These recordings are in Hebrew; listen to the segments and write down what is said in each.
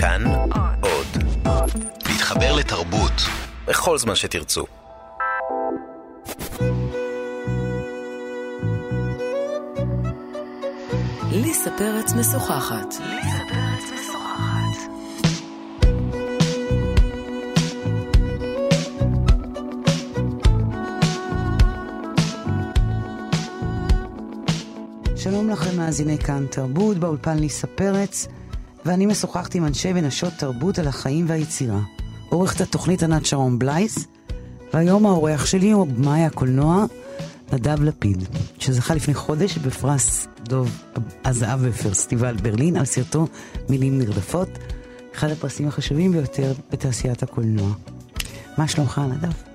כאן עוד. להתחבר לתרבות בכל זמן שתרצו. ליסה פרץ משוחחת. שלום לכם מאזיני כאן תרבות, באולפן ליסה פרץ, ואני משוחחת עם אנשי ונשות תרבות על החיים והיצירה. עורכת התוכנית ענת שרון בלייס, והיום האורח שלי הוא במאי הקולנוע נדב לפיד, שזכה לפני חודש בפרס דוב הזהב בפסטיבל ברלין על סרטו מילים נרדפות, אחד הפרסים החשובים ביותר בתעשיית הקולנוע. מה שלומך נדב?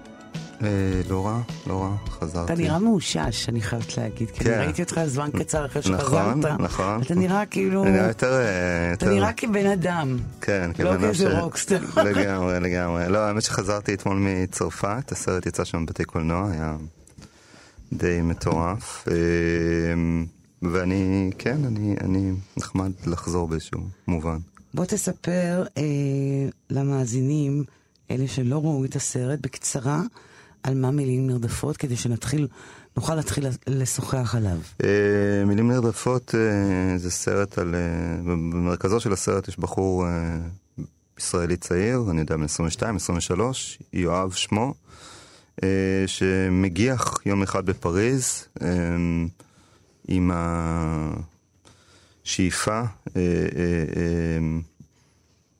לא רע, לא רע, חזרתי. אתה נראה מאושש, אני חייבת להגיד, כי אני כן. ראיתי אותך זמן קצר אחרי נכון, שחזרת. נכון. אתה נראה כאילו... אני נראה יותר... אה, אתה נראה כבן אדם. כן, לא כבן אדם כאיזה rockstar. לגמרי, לגמרי. לא, האמת שחזרתי אתמול מצרפת, הסרט יצא שם בבתי קולנוע, היה די מטורף. אה, ואני, כן, אני, אני נחמד לחזור באיזשהו מובן. בוא תספר אה, למאזינים, אלה שלא ראו את הסרט, בקצרה, על מה מילים נרדפות, כדי שנתחיל, נוכל להתחיל לשוחח עליו. אה, מילים נרדפות אה, זה סרט על... אה, במרכזו של הסרט יש בחור ישראלי צעיר, אני יודע, בן 22, 23, יואב שמו, שמגיח יום אחד בפריז עם השאיפה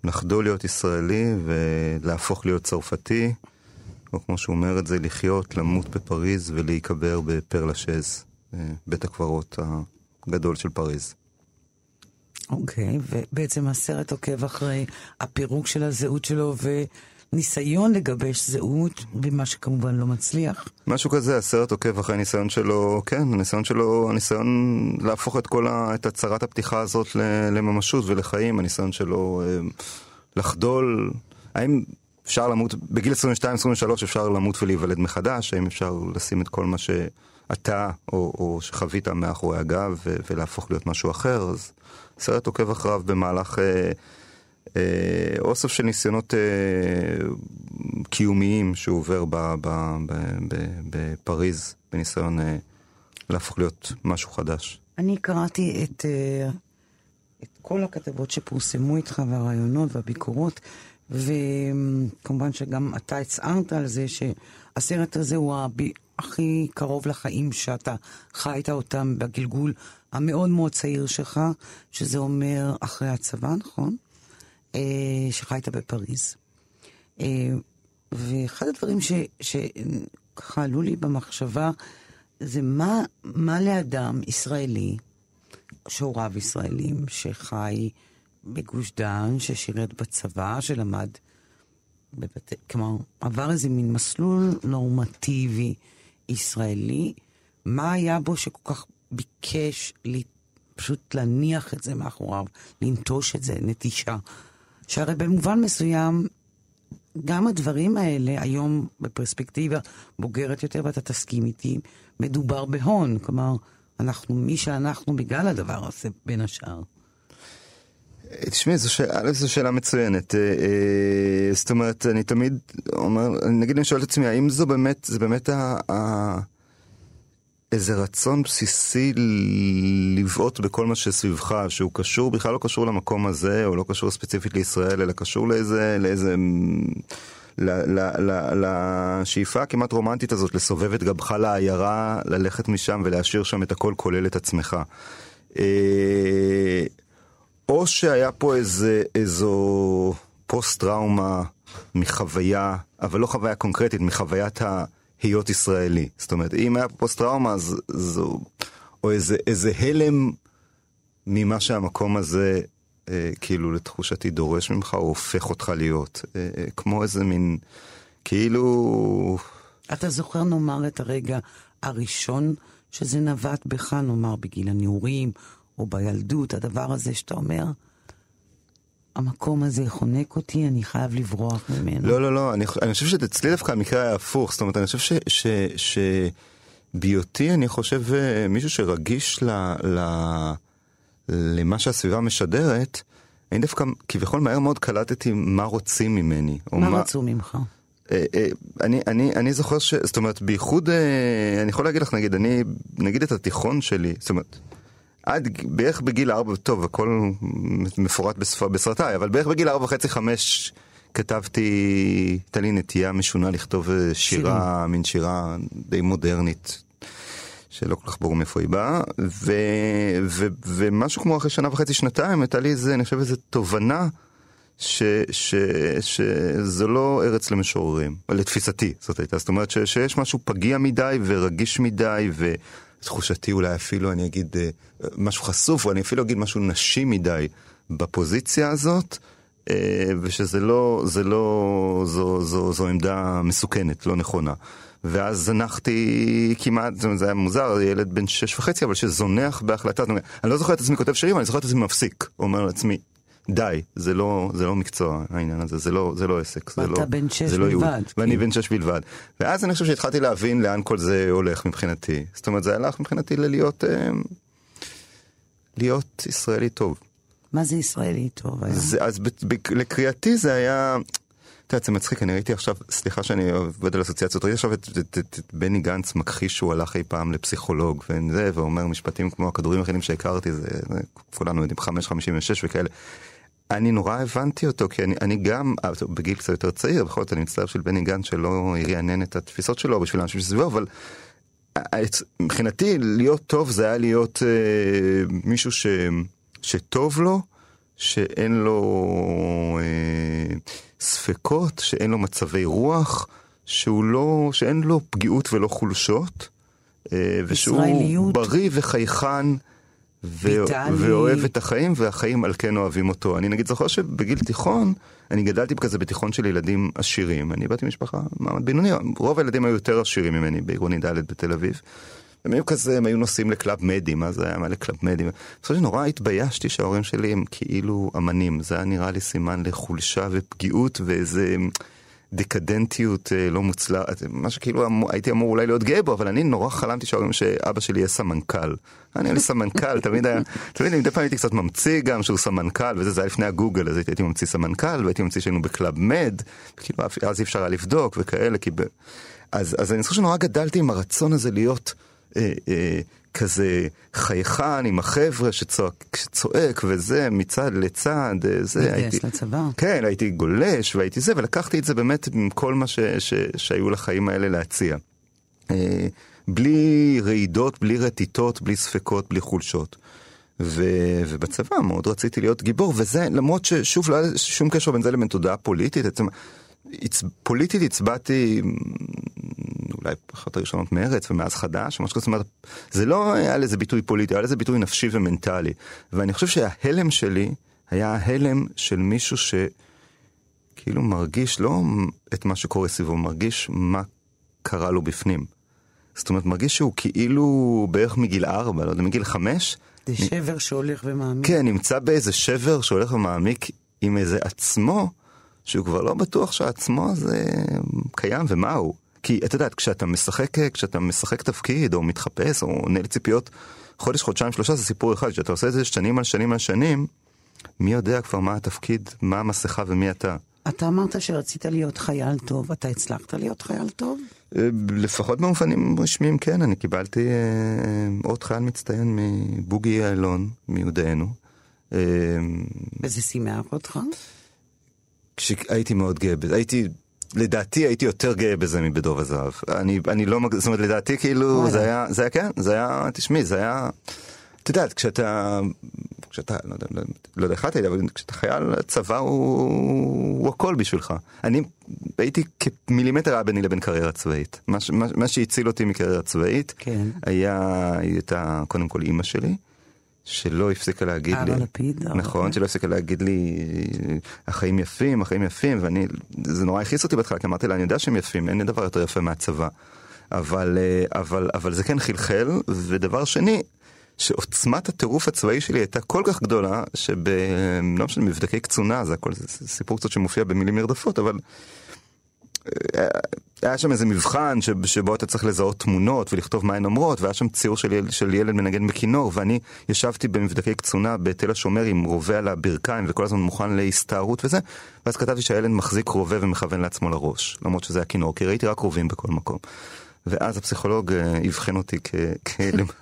לחדול להיות ישראלי ולהפוך להיות צרפתי. או כמו שהוא אומר את זה, לחיות, למות בפריז ולהיקבר בפר לשז, אה, בית הקברות הגדול של פריז. אוקיי, ובעצם הסרט עוקב אחרי הפירוק של הזהות שלו וניסיון לגבש זהות, במה שכמובן לא מצליח. משהו כזה, הסרט עוקב אחרי הניסיון שלו, כן, הניסיון שלו, הניסיון להפוך את כל ה... את הצהרת הפתיחה הזאת לממשות ולחיים, הניסיון שלו אה, לחדול, האם אפשר למות, בגיל 22-23 אפשר למות ולהיוולד מחדש, האם אפשר לשים את כל מה שאתה או, או שחווית מאחורי הגב ו- ולהפוך להיות משהו אחר, אז הסרט עוקב אחריו במהלך... אה, אה, אוסף של ניסיונות אה, קיומיים שהוא עובר ב, ב, ב, ב, בפריז, בניסיון אה, להפוך להיות משהו חדש. אני קראתי את, אה, את כל הכתבות שפורסמו איתך והרעיונות והביקורות, וכמובן שגם אתה הצהרת על זה שהסרט הזה הוא הבי, הכי קרוב לחיים שאתה חיית אותם בגלגול המאוד מאוד צעיר שלך, שזה אומר אחרי הצבא, נכון? אה, שחיית בפריז. אה, ואחד הדברים ש- שככה עלו לי במחשבה, זה מה, מה לאדם ישראלי, שהוריו ישראלים, שחי בגוש דן, ששירת בצבא, שלמד בבתי... כלומר, עבר איזה מין מסלול נורמטיבי ישראלי, מה היה בו שכל כך ביקש לי, פשוט להניח את זה מאחוריו, לנטוש את זה, נטישה. שהרי במובן מסוים, גם הדברים האלה היום בפרספקטיבה בוגרת יותר, ואתה תסכים איתי, מדובר בהון. כלומר, אנחנו מי שאנחנו בגלל הדבר הזה, בין השאר. אה, תשמעי, זו א', זו שאלה מצוינת. אה, אה, זאת אומרת, אני תמיד אומר, נגיד אני שואל את עצמי, האם זו באמת, זה באמת ה... ה... איזה רצון בסיסי לבעוט בכל מה שסביבך, שהוא קשור, בכלל לא קשור למקום הזה, או לא קשור ספציפית לישראל, אלא קשור לאיזה, לאיזה, לשאיפה הכמעט רומנטית הזאת, לסובב את גבך לעיירה, ללכת משם ולהשאיר שם את הכל כולל את עצמך. או שהיה פה איזה, איזו פוסט-טראומה מחוויה, אבל לא חוויה קונקרטית, מחוויית ההיות ישראלי. זאת אומרת, אם היה פה פוסט-טראומה, אז זו... או איזה, איזה הלם ממה שהמקום הזה, אה, כאילו, לתחושתי דורש ממך, או הופך אותך להיות. אה, אה, כמו איזה מין, כאילו... אתה זוכר, נאמר, את הרגע הראשון שזה נבט בך, נאמר, בגיל הנעורים, או בילדות, הדבר הזה שאתה אומר, המקום הזה חונק אותי, אני חייב לברוח ממנו. לא, לא, לא, אני, אני חושב שאצלי דווקא המקרה היה הפוך, זאת אומרת, אני חושב ש... ש, ש בהיותי, אני חושב, אה, מישהו שרגיש ל, ל, למה שהסביבה משדרת, אני דווקא כביכול מהר מאוד קלטתי מה רוצים ממני. מה, מה רצו ממך? אה, אה, אני, אני, אני זוכר ש... זאת אומרת, בייחוד, אני יכול להגיד לך, נגיד, אני, נגיד את התיכון שלי, זאת אומרת, עד בערך בגיל ארבע, טוב, הכל מפורט בספר, בסרטיי, אבל בערך בגיל ארבע וחצי, חמש, כתבתי, הייתה לי נטייה משונה לכתוב שירה, מין שירה די מודרנית, שלא כל כך ברור מאיפה היא באה, ו, ו, ומשהו כמו אחרי שנה וחצי, שנתיים, הייתה לי איזה, אני חושב, איזה תובנה. ש, ש, שזו לא ארץ למשוררים, לתפיסתי זאת הייתה, זאת אומרת ש, שיש משהו פגיע מדי ורגיש מדי ותחושתי אולי אפילו אני אגיד אה, משהו חשוף, או אני אפילו אגיד משהו נשי מדי בפוזיציה הזאת, אה, ושזה לא, זה לא, זו, זו, זו עמדה מסוכנת, לא נכונה. ואז זנחתי כמעט, זאת אומרת, זה היה מוזר, ילד בן שש וחצי, אבל שזונח בהחלטה, אני לא זוכר את עצמי כותב שירים, אני זוכר את עצמי מפסיק. אומר לעצמי, די, זה לא, זה לא מקצוע העניין הזה, זה לא, זה לא עסק, זה לא, בן שש זה לא בלבד. ייעוד, ואני בן שש בלבד. ואז אני חושב שהתחלתי להבין לאן כל זה הולך מבחינתי. זאת אומרת, זה הלך מבחינתי ללהיות, אה, להיות ישראלי טוב. מה זה ישראלי טוב היום? זה, אז ב, ב, לקריאתי זה היה, אתה יודע, זה מצחיק, אני ראיתי עכשיו, סליחה שאני עובד על אסוציאציות, ראיתי עכשיו את, את, את, את בני גנץ מכחיש שהוא הלך אי פעם לפסיכולוג, וזה, ואומר משפטים כמו הכדורים האחרים שהכרתי, זה, זה כולנו יודעים, 5.56 וכאלה. אני נורא הבנתי אותו, כי אני, אני גם, בגיל קצת יותר צעיר, בכל זאת אני מצטער של בני גנץ שלא ירענן את התפיסות שלו בשביל האנשים שסביבו, אבל מבחינתי להיות טוב זה היה להיות אה, מישהו ש, שטוב לו, שאין לו אה, ספקות, שאין לו מצבי רוח, שהוא לא, שאין לו פגיעות ולא חולשות, אה, ושהוא ישראליות. בריא וחייכן. ו-. ואוהב את החיים, והחיים על כן אוהבים אותו. אני נגיד זוכר שבגיל תיכון, אני גדלתי כזה בתיכון של ילדים עשירים. אני באתי ממשפחה מעמד בינוני, רוב הילדים היו יותר עשירים ממני בעירוני ד' בתל אביב. הם היו כזה, הם היו נוסעים לקלאב מד, מה זה היה? מה לקלאב מד? אני חושב שנורא התביישתי שההורים שלי הם כאילו אמנים. זה היה נראה לי סימן לחולשה ופגיעות ואיזה דקדנטיות אה, לא מוצלחת. מה שכאילו אמור- הייתי אמור אולי להיות גאה בו, אבל אני נורא חלמתי שההורים שאבא שלי יהיה סמנכ"ל. אני היה לי סמנכ"ל, תמיד היה, תמיד מדי פעם הייתי קצת ממציא גם שהוא סמנכ"ל, וזה זה היה לפני הגוגל, אז הייתי, ממציא סמנכ"ל, והייתי ממציא שהיינו בקלאב מד, כאילו אז אי אפשר היה לבדוק וכאלה, כי ב... אז, אז אני חושב שנורא גדלתי עם הרצון הזה להיות אה, אה, כזה חייכן עם החבר'ה שצועק, שצועק וזה מצד לצד, אה, זה מתגייס לצבא. כן, הייתי גולש והייתי זה, ולקחתי את זה באמת עם כל מה ש, ש, שהיו לחיים האלה להציע. אה, בלי רעידות, בלי רטיטות, בלי ספקות, בלי חולשות. ו, ובצבא מאוד רציתי להיות גיבור, וזה למרות ששוב לא היה שום קשר בין זה לבין תודעה פוליטית, עצם. פוליטית הצבעתי אולי אחת הראשונות מרץ ומאז חדש, משהו כזה, זאת אומרת, זה לא היה לזה ביטוי פוליטי, היה לזה ביטוי נפשי ומנטלי. ואני חושב שההלם שלי היה ההלם של מישהו שכאילו מרגיש לא את מה שקורה סביבו, מרגיש מה קרה לו בפנים. זאת אומרת, מרגיש שהוא כאילו בערך מגיל ארבע, לא יודע, מגיל חמש, זה שבר שהולך ומעמיק. כן, נמצא באיזה שבר שהולך ומעמיק עם איזה עצמו, שהוא כבר לא בטוח שהעצמו הזה קיים ומה הוא. כי את יודעת, כשאתה משחק, כשאתה משחק תפקיד, או מתחפש, או עונה לציפיות, חודש, חודשיים, שלושה זה סיפור אחד. כשאתה עושה את זה שנים על שנים על שנים, מי יודע כבר מה התפקיד, מה המסכה ומי אתה. אתה אמרת שרצית להיות חייל טוב, אתה הצלחת להיות חייל טוב? אה, לפחות במובנים רשמיים כן, אני קיבלתי אה, אות חייל מצטיין מבוגי יעלון, מיודענו. אה, וזה שימח אותך? כשהייתי מאוד גאה בזה, הייתי, לדעתי הייתי יותר גאה בזה מבדוב הזהב. אני, אני לא, זאת אומרת, לדעתי כאילו. זה היה, זה היה, כן, זה היה, תשמעי, זה היה, את יודעת, כשאתה, כשאתה, לא יודע, לא, יודע איך את היית, אבל כשאתה חייל, הצבא הוא, הוא הכל בשבילך. אני הייתי כמילימטר היה ביני לבין קריירה צבאית. מה, מה, מה שהציל אותי מקריירה צבאית, כן. היה, הייתה קודם כל אימא שלי. שלא הפסיקה להגיד לי, אהבה לפיד, אהבה נכון, לפיד. שלא הפסיקה להגיד לי, החיים יפים, החיים יפים, ואני, זה נורא הכעיס אותי בהתחלה, כי אמרתי לה, אני יודע שהם יפים, אין לי דבר יותר יפה מהצבא. אבל, אה, אבל, אבל זה כן חלחל, ודבר שני, שעוצמת הטירוף הצבאי שלי הייתה כל כך גדולה, שב... לא משנה, מבדקי קצונה, זה הכל זה סיפור קצת שמופיע במילים נרדפות, אבל היה שם איזה מבחן שבו אתה צריך לזהות תמונות ולכתוב מה הן אומרות, והיה שם ציור של ילד, של ילד מנגן בכינור, ואני ישבתי במבדקי קצונה בתל השומר עם רובה על הברכיים וכל הזמן מוכן להסתערות וזה, ואז כתבתי שהילד מחזיק רובה ומכוון לעצמו לראש, למרות שזה היה כינור, כי ראיתי רק רובים בכל מקום. ואז הפסיכולוג אה, אבחן אותי כ...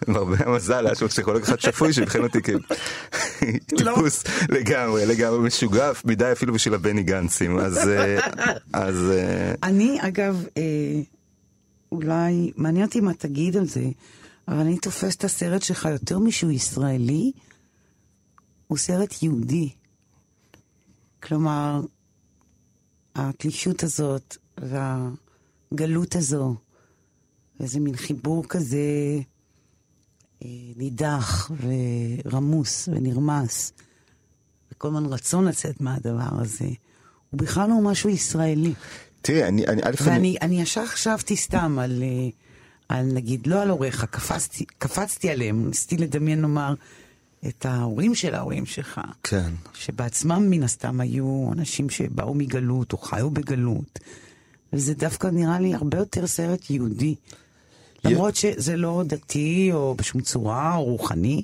למרבה המזל, היה שם פסיכולוג אחד שפוי שאבחן אותי כטיפוס לא. לגמרי, לגמרי משוגף מדי אפילו בשביל הבני גנצים, אז... אה. אה, אני, אגב, אולי, מעניין אותי מה תגיד על זה, אבל אני תופס את הסרט שלך יותר משהוא ישראלי, הוא סרט יהודי. כלומר, התלישות הזאת והגלות הזו, איזה מין חיבור כזה אה, נידח ורמוס ונרמס, וכל הזמן רצון לצאת מהדבר הזה, הוא בכלל לא משהו ישראלי. תראי, אני... אני ואני אני... ישר חשבתי סתם על, אה, על נגיד, לא על הוריך, קפצתי, קפצתי עליהם, ניסיתי לדמיין לומר את ההורים של ההורים שלך. כן. שבעצמם מן הסתם היו אנשים שבאו מגלות או חיו בגלות. וזה דווקא נראה לי הרבה יותר סרט יהודי. למרות שזה לא דתי או בשום צורה או רוחני.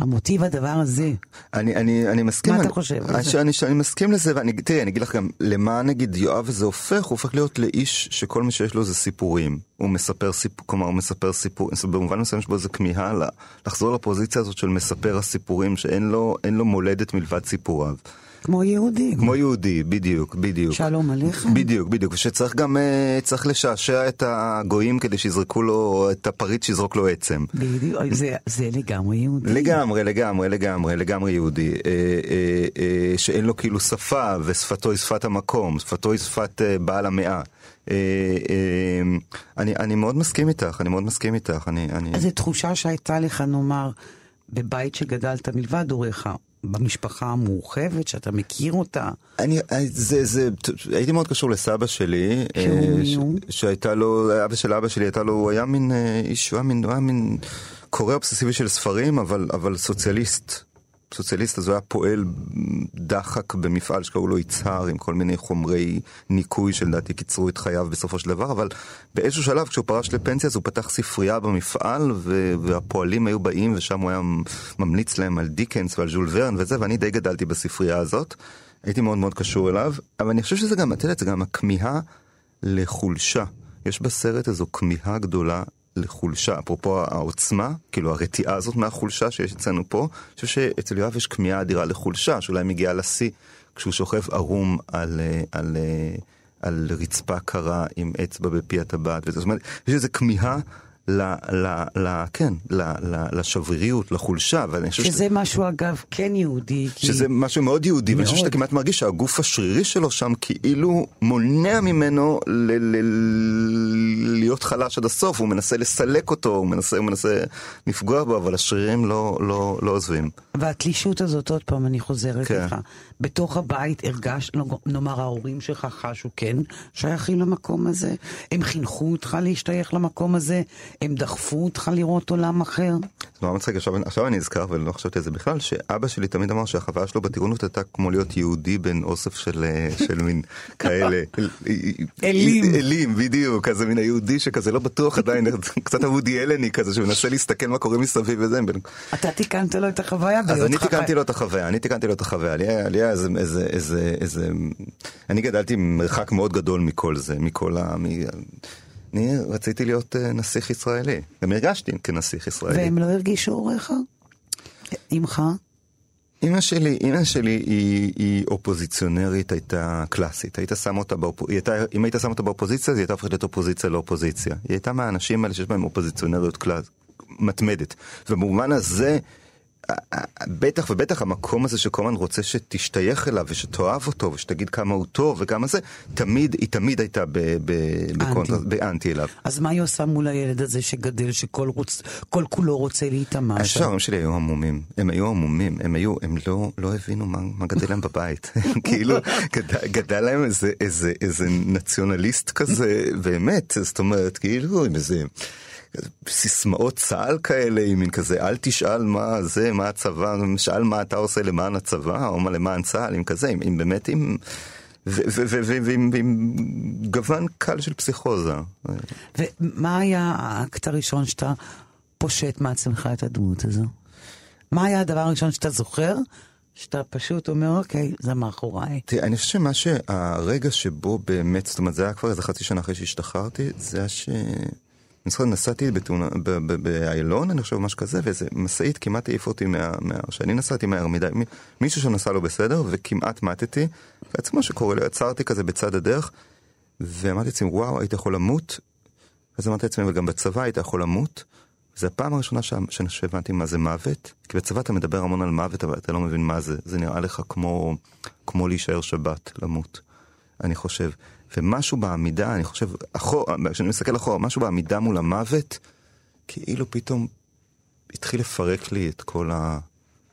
המוטיב הדבר הזה. אני, אני, אני מסכים. מה אתה חושב על זה? אני, אני מסכים לזה, ואני, תראי, אני אגיד לך גם, למה נגיד יואב הזה הופך, הוא הופך להיות לאיש שכל מה שיש לו זה סיפורים. הוא מספר סיפור, כלומר הוא מספר סיפור, במובן מסוים יש בו איזה כמיהה לחזור לפוזיציה הזאת של מספר הסיפורים, שאין לו, לו מולדת מלבד סיפוריו. כמו יהודי. כמו יהודי, בדיוק, בדיוק. שלום עליכם. בדיוק, בדיוק. ושצריך גם, אה, צריך לשעשע את הגויים כדי שיזרקו לו, את הפריט שיזרוק לו עצם. בדיוק, זה, זה לגמרי יהודי. לגמרי, לגמרי, לגמרי, לגמרי יהודי. אה, אה, אה, שאין לו כאילו שפה, ושפתו היא שפת המקום, שפתו היא שפת אה, בעל המאה. אה, אה, אני, אני מאוד מסכים איתך, אני מאוד מסכים איתך. אני, אני... אז זו תחושה שהייתה לך, נאמר, בבית שגדלת מלבד הוריך, במשפחה המורחבת, שאתה מכיר אותה? אני, זה, זה, הייתי מאוד קשור לסבא שלי. שהוא ש, שהייתה לו, אבא של אבא שלי הייתה לו, הוא היה מין אה, איש, הוא היה מין, הוא היה מין קורא אובססיבי של ספרים, אבל, אבל סוציאליסט. סוציאליסט, אז הוא היה פועל דחק במפעל שקראו לו יצהר, עם כל מיני חומרי ניקוי שלדעתי קיצרו את חייו בסופו של דבר, אבל באיזשהו שלב כשהוא פרש לפנסיה אז הוא פתח ספרייה במפעל, והפועלים היו באים ושם הוא היה ממליץ להם על דיקנס ועל ז'ול ורן וזה, ואני די גדלתי בספרייה הזאת. הייתי מאוד מאוד קשור אליו, אבל אני חושב שזה גם, את יודעת, זה גם הכמיהה לחולשה. יש בסרט איזו כמיהה גדולה לחולשה, אפרופו העוצמה, כאילו הרתיעה הזאת מהחולשה שיש אצלנו פה, אני חושב שאצל יואב יש כמיהה אדירה לחולשה, שאולי מגיעה לשיא כשהוא שוכב ערום על, על, על, על רצפה קרה עם אצבע בפי הטבעת, זאת אומרת, יש איזו כמיהה ל, ל, ל, כן, ל, ל, לשבריריות, לחולשה. שזה ש... משהו אגב כן יהודי. שזה כי... משהו מאוד יהודי, ואני חושב שאתה כמעט מרגיש שהגוף השרירי שלו שם כאילו מונע ממנו ל, ל, להיות חלש עד הסוף, הוא מנסה לסלק אותו, הוא מנסה, הוא מנסה לפגוע בו, אבל השרירים לא, לא, לא עוזבים. והתלישות הזאת, עוד פעם, אני חוזרת כן. לך. בתוך הבית הרגש, נאמר ההורים שלך חשו כן שייכים למקום הזה? הם חינכו אותך להשתייך למקום הזה? הם דחפו אותך לראות עולם אחר? זה נורא מצחיק, עכשיו, עכשיו אני אזכר ולא חשבתי על זה בכלל, שאבא שלי תמיד אמר שהחוויה שלו בטירונות הייתה כמו להיות יהודי בין אוסף של, אה, של מין כאלה. אלים. אלים, בדיוק, כזה מין היהודי שכזה לא בטוח עדיין, קצת אבודי אלני כזה, שמנסה להסתכל מה קורה מסביב וזה. אתה תיקנת לו את החוויה אז אני תיקנתי לו את החוויה, אני תיקנתי לו את החוויה. איזה, איזה, איזה, איזה... אני גדלתי מרחק מאוד גדול מכל זה, מכל ה... אני רציתי להיות אה, נסיך ישראלי, גם הרגשתי כנסיך ישראלי. והם לא הרגישו הוריך? אמך? אמא שלי, אמא שלי היא, היא אופוזיציונרית, הייתה קלאסית. היית שם אותה באופ... הייתה, אם היית שם אותה באופוזיציה, אז היא הייתה הופכת להיות אופוזיציה לאופוזיציה. היא הייתה מהאנשים האלה שיש בהם אופוזיציונריות קלאס... מתמדת. ובמובן הזה, בטח ובטח המקום הזה הזמן רוצה שתשתייך אליו ושתאהב אותו ושתגיד כמה הוא טוב וכמה זה, תמיד, היא תמיד הייתה באנטי אליו. אז מה היא עושה מול הילד הזה שגדל, שכל רוצ, כל כולו רוצה להיטמע שם? ההורים שלי היו עמומים, הם היו עמומים, הם היו, הם לא, לא הבינו מה, מה גדל להם בבית. כאילו, גדל, גדל להם איזה, איזה, איזה נציונליסט כזה, באמת, זאת אומרת, כאילו, עם איזה... סיסמאות צה"ל כאלה, עם מין כזה, אל תשאל מה זה, מה הצבא, שאל מה אתה עושה למען הצבא, או מה למען צה"ל, עם כזה, עם, עם באמת עם... ועם גוון קל של פסיכוזה. ומה היה האקט הראשון שאתה פושט מעצמך את הדמות הזו? מה היה הדבר הראשון שאתה זוכר? שאתה פשוט אומר, אוקיי, זה מאחוריי. תראה, אני חושב שמה שהרגע שבו באמת, זאת אומרת, זה היה כבר איזה חצי שנה אחרי שהשתחררתי, זה היה ש... אני זוכר, נסעתי באיילון, אני חושב, משהו כזה, ואיזה משאית כמעט העיף אותי מה... מה... שאני נסעתי מהר מדי, מישהו שם נסע לו בסדר, וכמעט מתתי, בעצם מה שקורה לי, עצרתי כזה בצד הדרך, ואמרתי לעצמי, וואו, היית יכול למות? אז אמרתי לעצמי, וגם בצבא היית יכול למות? זו הפעם הראשונה שהבנתי מה זה מוות, כי בצבא אתה מדבר המון על מוות, אבל אתה לא מבין מה זה. זה נראה לך כמו, כמו להישאר שבת, למות, אני חושב. ומשהו בעמידה, אני חושב, כשאני מסתכל אחורה, משהו בעמידה מול המוות, כאילו פתאום התחיל לפרק לי את כל ה...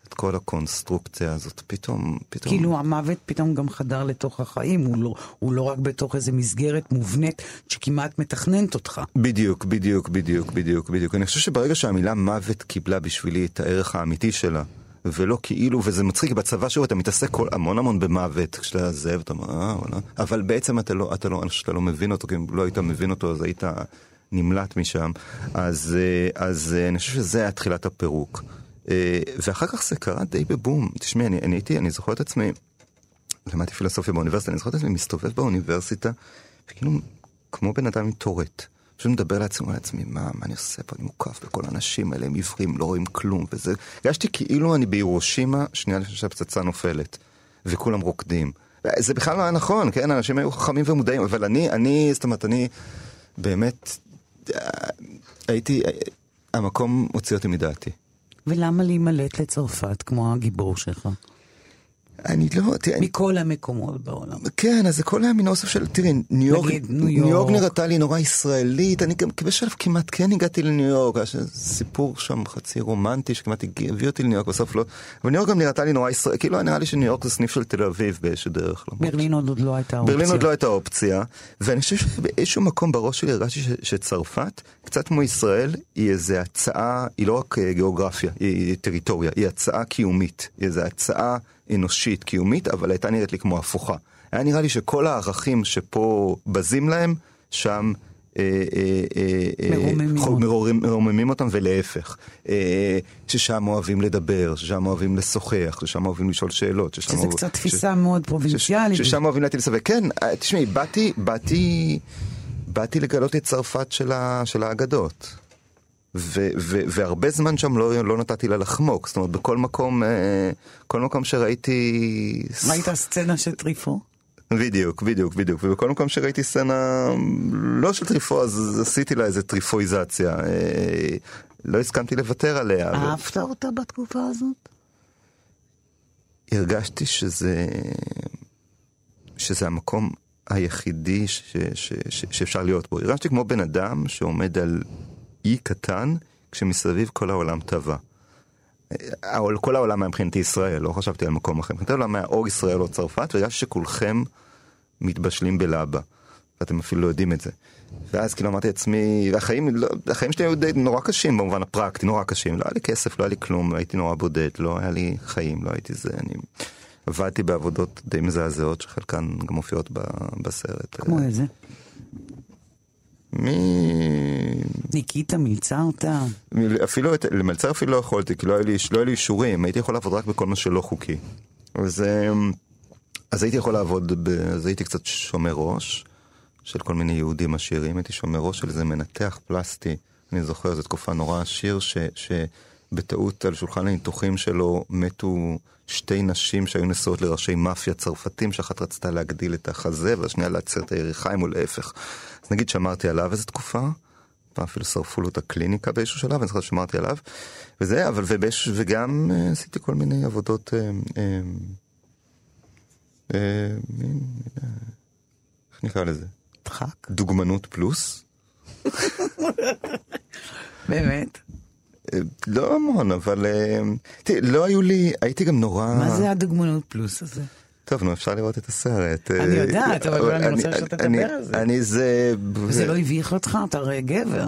את כל הקונסטרוקציה הזאת, פתאום, פתאום... כאילו המוות פתאום גם חדר לתוך החיים, הוא לא, הוא לא רק בתוך איזה מסגרת מובנית שכמעט מתכננת אותך. בדיוק, בדיוק, בדיוק, בדיוק, בדיוק. אני חושב שברגע שהמילה מוות קיבלה בשבילי את הערך האמיתי שלה, ולא כאילו, וזה מצחיק, בצבא שוב אתה מתעסק כל, המון המון במוות, כשאתה זה, ואתה אומר, אה, וואלה, אבל בעצם אתה לא, אתה לא, אני חושב שאתה לא מבין אותו, כי אם לא היית מבין אותו אז היית נמלט משם, אז, אה, אז אה, אני חושב שזה היה תחילת הפירוק. אה, ואחר כך זה קרה די בבום. תשמעי, אני, אני הייתי, אני זוכר את עצמי, למדתי פילוסופיה באוניברסיטה, אני זוכר את עצמי מסתובב באוניברסיטה, וכאילו, כמו בן אדם עם טורט. פשוט מדבר לעצמי, לעצמי, מה, מה אני עושה פה? אני מוקף בכל האנשים האלה, הם עיוורים, לא רואים כלום, וזה... הרגשתי כאילו אני בירושימה, שנייה לפני שהפצצה נופלת, וכולם רוקדים. זה בכלל לא היה נכון, כן? אנשים היו חכמים ומודעים, אבל אני, אני, זאת אומרת, אני באמת, אה, הייתי, המקום הוציא אותי מדעתי. ולמה להימלט לצרפת כמו הגיבור שלך? אני לא, תראה... מכל המקומות בעולם. כן, אז זה כל היה מין אוסף של, תראי, ניו יורק, ניו יורק נראתה לי נורא ישראלית, אני גם בשלב כמעט כן הגעתי לניו יורק, היה סיפור שם חצי רומנטי שכמעט הביא אותי לניו יורק, בסוף לא, אבל ניו יורק גם נראתה לי נורא ישראלית, כאילו נראה לי שניו יורק זה סניף של תל אביב באיזשהו דרך. ברלין עוד לא הייתה אופציה. ברלין עוד לא הייתה אופציה, ואני חושב שבאיזשהו מקום בראש שלי הרגשתי שצרפת, קצת כמו ישראל, היא איזו הצעה, היא לא רק אה, גיאוגרפיה, היא טריטוריה, היא הצעה קיומית, היא איזו הצעה... אנושית, קיומית, אבל הייתה נראית לי כמו הפוכה. היה נראה לי שכל הערכים שפה בזים להם, שם אה, אה, אה, מרוממים אותם ולהפך. ששם אוהבים לדבר, ששם אוהבים לשוחח, ששם אוהבים לשאול שאלות. שזה קצת תפיסה מאוד פרובינציאלית. ששם אוהבים להטיל ספק. כן, תשמעי, באתי, באתי, באתי לגלות את צרפת של האגדות. ו- ו- והרבה זמן שם לא, לא נתתי לה לחמוק, זאת אומרת בכל מקום, אה, כל מקום שראיתי... ראית סצנה של טריפו? בדיוק, בדיוק, בדיוק, ובכל מקום שראיתי סצנה לא של טריפו אז עשיתי לה איזה טריפואיזציה, אה, לא הסכמתי לוותר עליה. אהבת ו... אותה בתקופה הזאת? הרגשתי שזה, שזה המקום היחידי ש, ש, ש, שאפשר להיות בו. הרגשתי כמו בן אדם שעומד על אי קטן, כשמסביב כל העולם טבע. אה, כל העולם היה מבחינתי ישראל, לא חשבתי על מקום אחר. מבחינתי העולם היה או ישראל או צרפת, והרגשתי שכולכם מתבשלים בלבה, ואתם אפילו לא יודעים את זה. ואז כאילו אמרתי לעצמי, החיים, לא, החיים שלי היו די נורא קשים במובן הפרקטי, נורא קשים. לא היה לי כסף, לא היה לי כלום, הייתי נורא בודד, לא היה לי חיים, לא הייתי זה. אני עבדתי בעבודות די מזעזעות, שחלקן גם מופיעות בסרט. כמו איזה? מי... ניקיטה אותה? אפילו, למלצר אפילו לא יכולתי, כי לא היה לי, לא היה לי אישורים, הייתי יכול לעבוד רק בכל מה שלא חוקי. אז, אמ, אז הייתי יכול לעבוד, ב, אז הייתי קצת שומר ראש של כל מיני יהודים עשירים, הייתי שומר ראש של איזה מנתח פלסטי, אני זוכר, זו תקופה נורא עשיר, ש, שבטעות על שולחן הניתוחים שלו מתו שתי נשים שהיו נשואות לראשי מאפיה צרפתים, שאחת רצתה להגדיל את החזה והשנייה לעצר את היריחיים או להפך. אז נגיד שמרתי עליו איזה תקופה, פעם אפילו שרפו לו את הקליניקה באיזשהו שלב, אני זוכר ששמרתי עליו, וזה, אבל ובש, וגם uh, עשיתי כל מיני עבודות, uh, uh, uh, איך נקרא לזה? דחק? דוגמנות פלוס. באמת? לא המון, אבל תראי, לא היו לי, הייתי גם נורא... מה זה הדוגמנות פלוס הזה? טוב, נו, אפשר לראות את הסרט. אני יודעת, אבל אני רוצה שאתה תדבר על זה. אני זה... זה לא הביך אותך? אתה הרי גבר.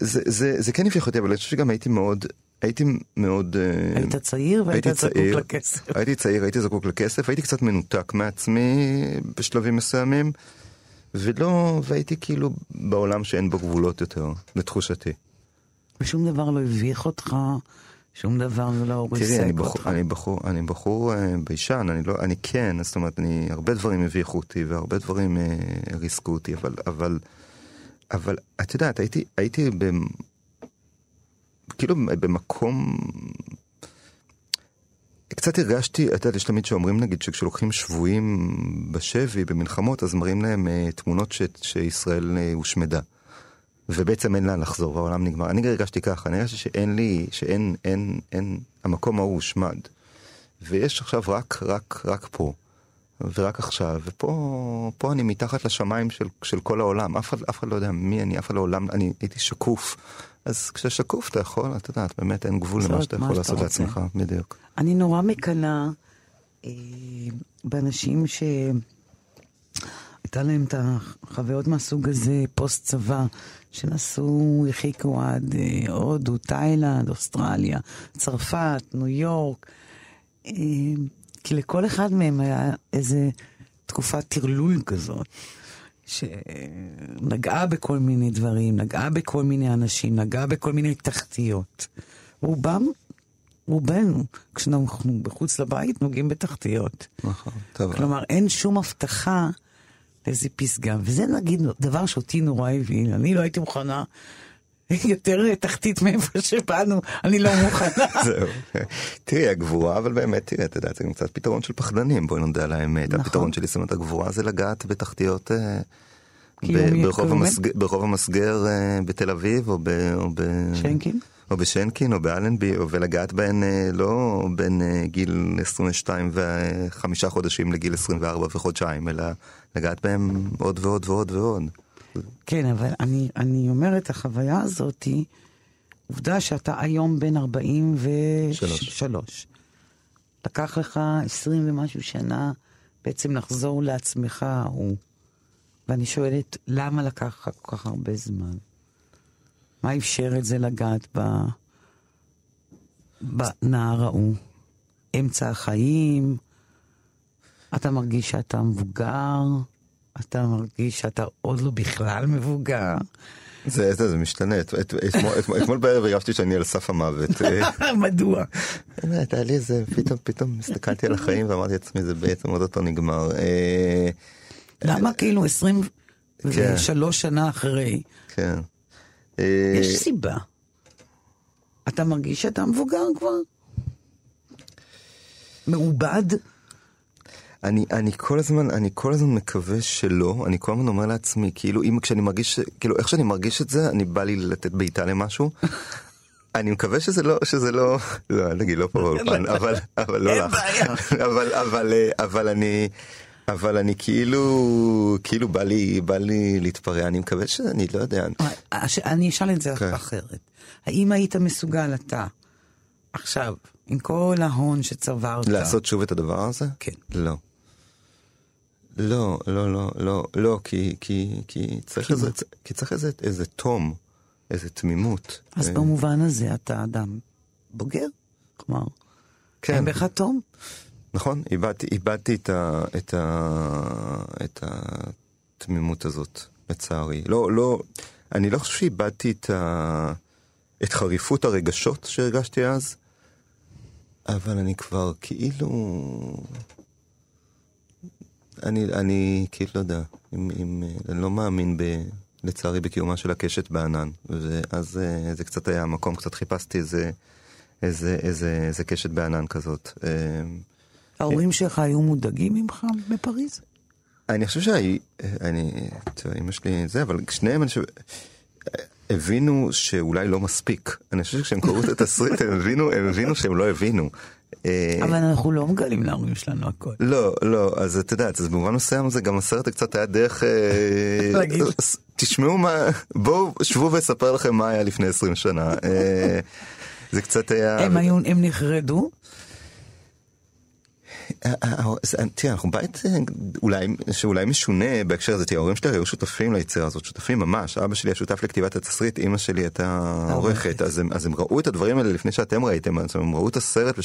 זה, זה, זה כן הביך אותי, אבל אני חושב שגם הייתי מאוד, הייתי מאוד... אה, היית צעיר והיית זקוק. לכסף. הייתי צעיר, הייתי זקוק לכסף, הייתי קצת מנותק מעצמי בשלבים מסוימים, ולא, והייתי כאילו בעולם שאין בו גבולות יותר, לתחושתי. ושום דבר לא הביך אותך, שום דבר לא תראי, ריסק אני בחור, אותך. אני בחור, אני בחור אה, ביישן, אני לא, אני כן, זאת אומרת, אני, הרבה דברים הביכו אותי והרבה דברים אה, ריסקו אותי, אבל, אבל, אבל, את יודעת, הייתי, הייתי ב... כאילו במקום... קצת הרגשתי, את יודעת, יש תמיד שאומרים נגיד שכשלוקחים שבויים בשבי, במלחמות, אז מראים להם אה, תמונות ש, שישראל אה, הושמדה. ובעצם אין לאן לחזור, והעולם נגמר. אני הרגשתי ככה, אני הרגשתי שאין לי, שאין, אין, אין, המקום ההוא הושמד. ויש עכשיו רק, רק, רק פה. ורק עכשיו, ופה פה אני מתחת לשמיים של, של כל העולם. אף אחד, אף אחד לא יודע מי אני, אף אחד לעולם, אני הייתי שקוף. אז כשאתה שקוף אתה יכול, את יודעת, באמת אין גבול למה שאתה יכול לעשות. לעצמך, בדיוק. אני נורא מקנאה אה, באנשים ש... הייתה להם את החוויות מהסוג הזה, פוסט צבא, שנסעו, הרחיקו עד אה, הודו, תאילנד, אוסטרליה, צרפת, ניו יורק. אה, כי לכל אחד מהם היה איזה תקופת טרלול כזאת, שנגעה בכל מיני דברים, נגעה בכל מיני אנשים, נגעה בכל מיני תחתיות. רובם, רובנו, כשאנחנו בחוץ לבית, נוגעים בתחתיות. נכון, טוב. כלומר, אין שום הבטחה לאיזה פסגה. וזה נגיד דבר שאותי נורא הבין. אני לא הייתי מוכנה יותר תחתית מאיפה שבאנו, אני לא מוכנה. זהו. תראי, הגבורה, אבל באמת, תראי, אתה יודע, זה גם קצת פתרון של פחדנים, בואי נודה על האמת. נכון. הפתרון שלי, זאת אומרת, הגבורה זה לגעת בתחתיות אה, ברחוב המסגר אה, בתל אביב, או ב... שנקין? או בשנקין, או באלנבי, או- ולגעת בהן אה, לא בין אה, גיל 22 וחמישה חודשים לגיל 24 וחודשיים, אלא לגעת בהם עוד ועוד ועוד ועוד. כן, אבל אני, אני אומרת, החוויה הזאת היא, עובדה שאתה היום בן 43. לקח לך 20 ומשהו שנה בעצם לחזור לעצמך ההוא. ואני שואלת, למה לקח לך כל כך הרבה זמן? מה אפשר את זה לגעת ב... בנער ההוא? אמצע החיים? אתה מרגיש שאתה מבוגר? אתה מרגיש שאתה עוד לא בכלל מבוגר? זה, זה, זה משתנה, את- את- אתמול- אתמול- אתמול בערב הרגשתי שאני על סף המוות. אה, מדוע? באמת, היה לי איזה, פתאום, פתאום הסתכלתי על החיים ואמרתי לעצמי, זה בעצם עוד אותו נגמר. אה, למה כאילו 23 שנה אחרי? כן. אה, יש סיבה. אתה מרגיש שאתה מבוגר כבר? מעובד? אני, אני כל הזמן, אני כל הזמן מקווה שלא, אני כל הזמן אומר לעצמי, כאילו, אם כשאני מרגיש, כאילו, איך שאני מרגיש את זה, אני בא לי לתת בעיטה למשהו. אני מקווה שזה לא, שזה לא, לא, אל תגיד, לא פה באולפן, אבל, אבל לא לך. אבל, אבל, אה, אבל אני, אבל אני כאילו, כאילו בא לי, בא לי להתפרע, אני מקווה שאני לא יודע. אני אשאל את זה כן. אחרת. האם היית מסוגל אתה, עכשיו, עם כל ההון שצברת, לעשות שוב את הדבר הזה? כן. לא. לא, לא, לא, לא, לא, כי, כי, כי צריך איזה, כי צריך איזה, איזה תום, איזה תמימות. אז אה, במובן הזה אתה אדם בוגר? כלומר, כן, אין בך תום? נכון, איבדתי, איבדתי את, ה, את, ה, את התמימות הזאת, לצערי. לא, לא, אני לא חושב שאיבדתי את, ה, את חריפות הרגשות שהרגשתי אז, אבל אני כבר כאילו... אני, אני כאילו לא יודע, אם, אם, אני לא מאמין ב, לצערי בקיומה של הקשת בענן, ואז אה, זה קצת היה המקום, קצת חיפשתי איזה, איזה, איזה, איזה קשת בענן כזאת. ההורים שלך היו מודאגים ממך בפריז? אני חושב שהיא, אני, תראה, אמא שלי זה, אבל שניהם אני חושב, הבינו שאולי לא מספיק. אני חושב שכשהם קראו את התסריט הם הבינו, הם הבינו שהם לא הבינו. אה, אבל אנחנו לא מגלים להורים שלנו הכל. לא, לא, אז את יודעת, אז במובן מסוים זה גם הסרט קצת היה דרך... אה, תשמעו מה, בואו שבו ואספר לכם מה היה לפני 20 שנה. אה, זה קצת היה... הם היו, הם נחרדו? תראה, אנחנו בית אולי, שאולי משונה בהקשר הזה, תראה, ההורים שלי היו שותפים ליצירה הזאת, שותפים ממש. אבא שלי היה שותף לכתיבת התסריט, אימא שלי הייתה עורכת, אז הם, ראו את הדברים האלה לפני שאתם ראיתם, הם ראו את הסרט.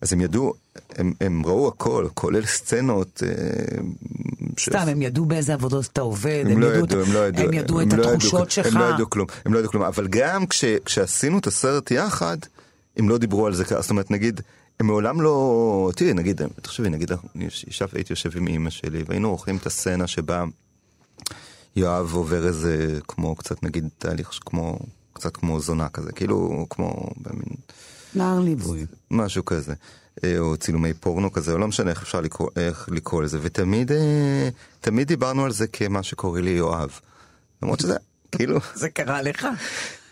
אז הם ידעו, הם, הם ראו הכל, כולל סצנות. סתם, ש... הם ידעו באיזה עבודות אתה עובד, הם, הם לא ידעו, הם לא ידעו, הם ידעו את לא התחושות שלך. הם לא ידעו כלום, הם לא ידעו כלום, אבל גם כש, כשעשינו את הסרט יחד, הם לא דיברו על זה, זאת אומרת, נגיד, הם מעולם לא... תראי, נגיד, תחשבי, נגיד, ישב, הייתי יושב עם אימא שלי, והיינו עורכים את הסצנה שבה יואב עובר איזה, כמו קצת, נגיד, תהליך כמו, קצת כמו זונה כזה, כאילו, כמו במין... נער ליווי. משהו כזה. אה, או צילומי פורנו כזה, או לא משנה איך אפשר לקרוא, איך לקרוא לזה, ותמיד אה, תמיד דיברנו על זה כמה שקורא לי יואב. למרות שזה, כאילו... זה קרה לך.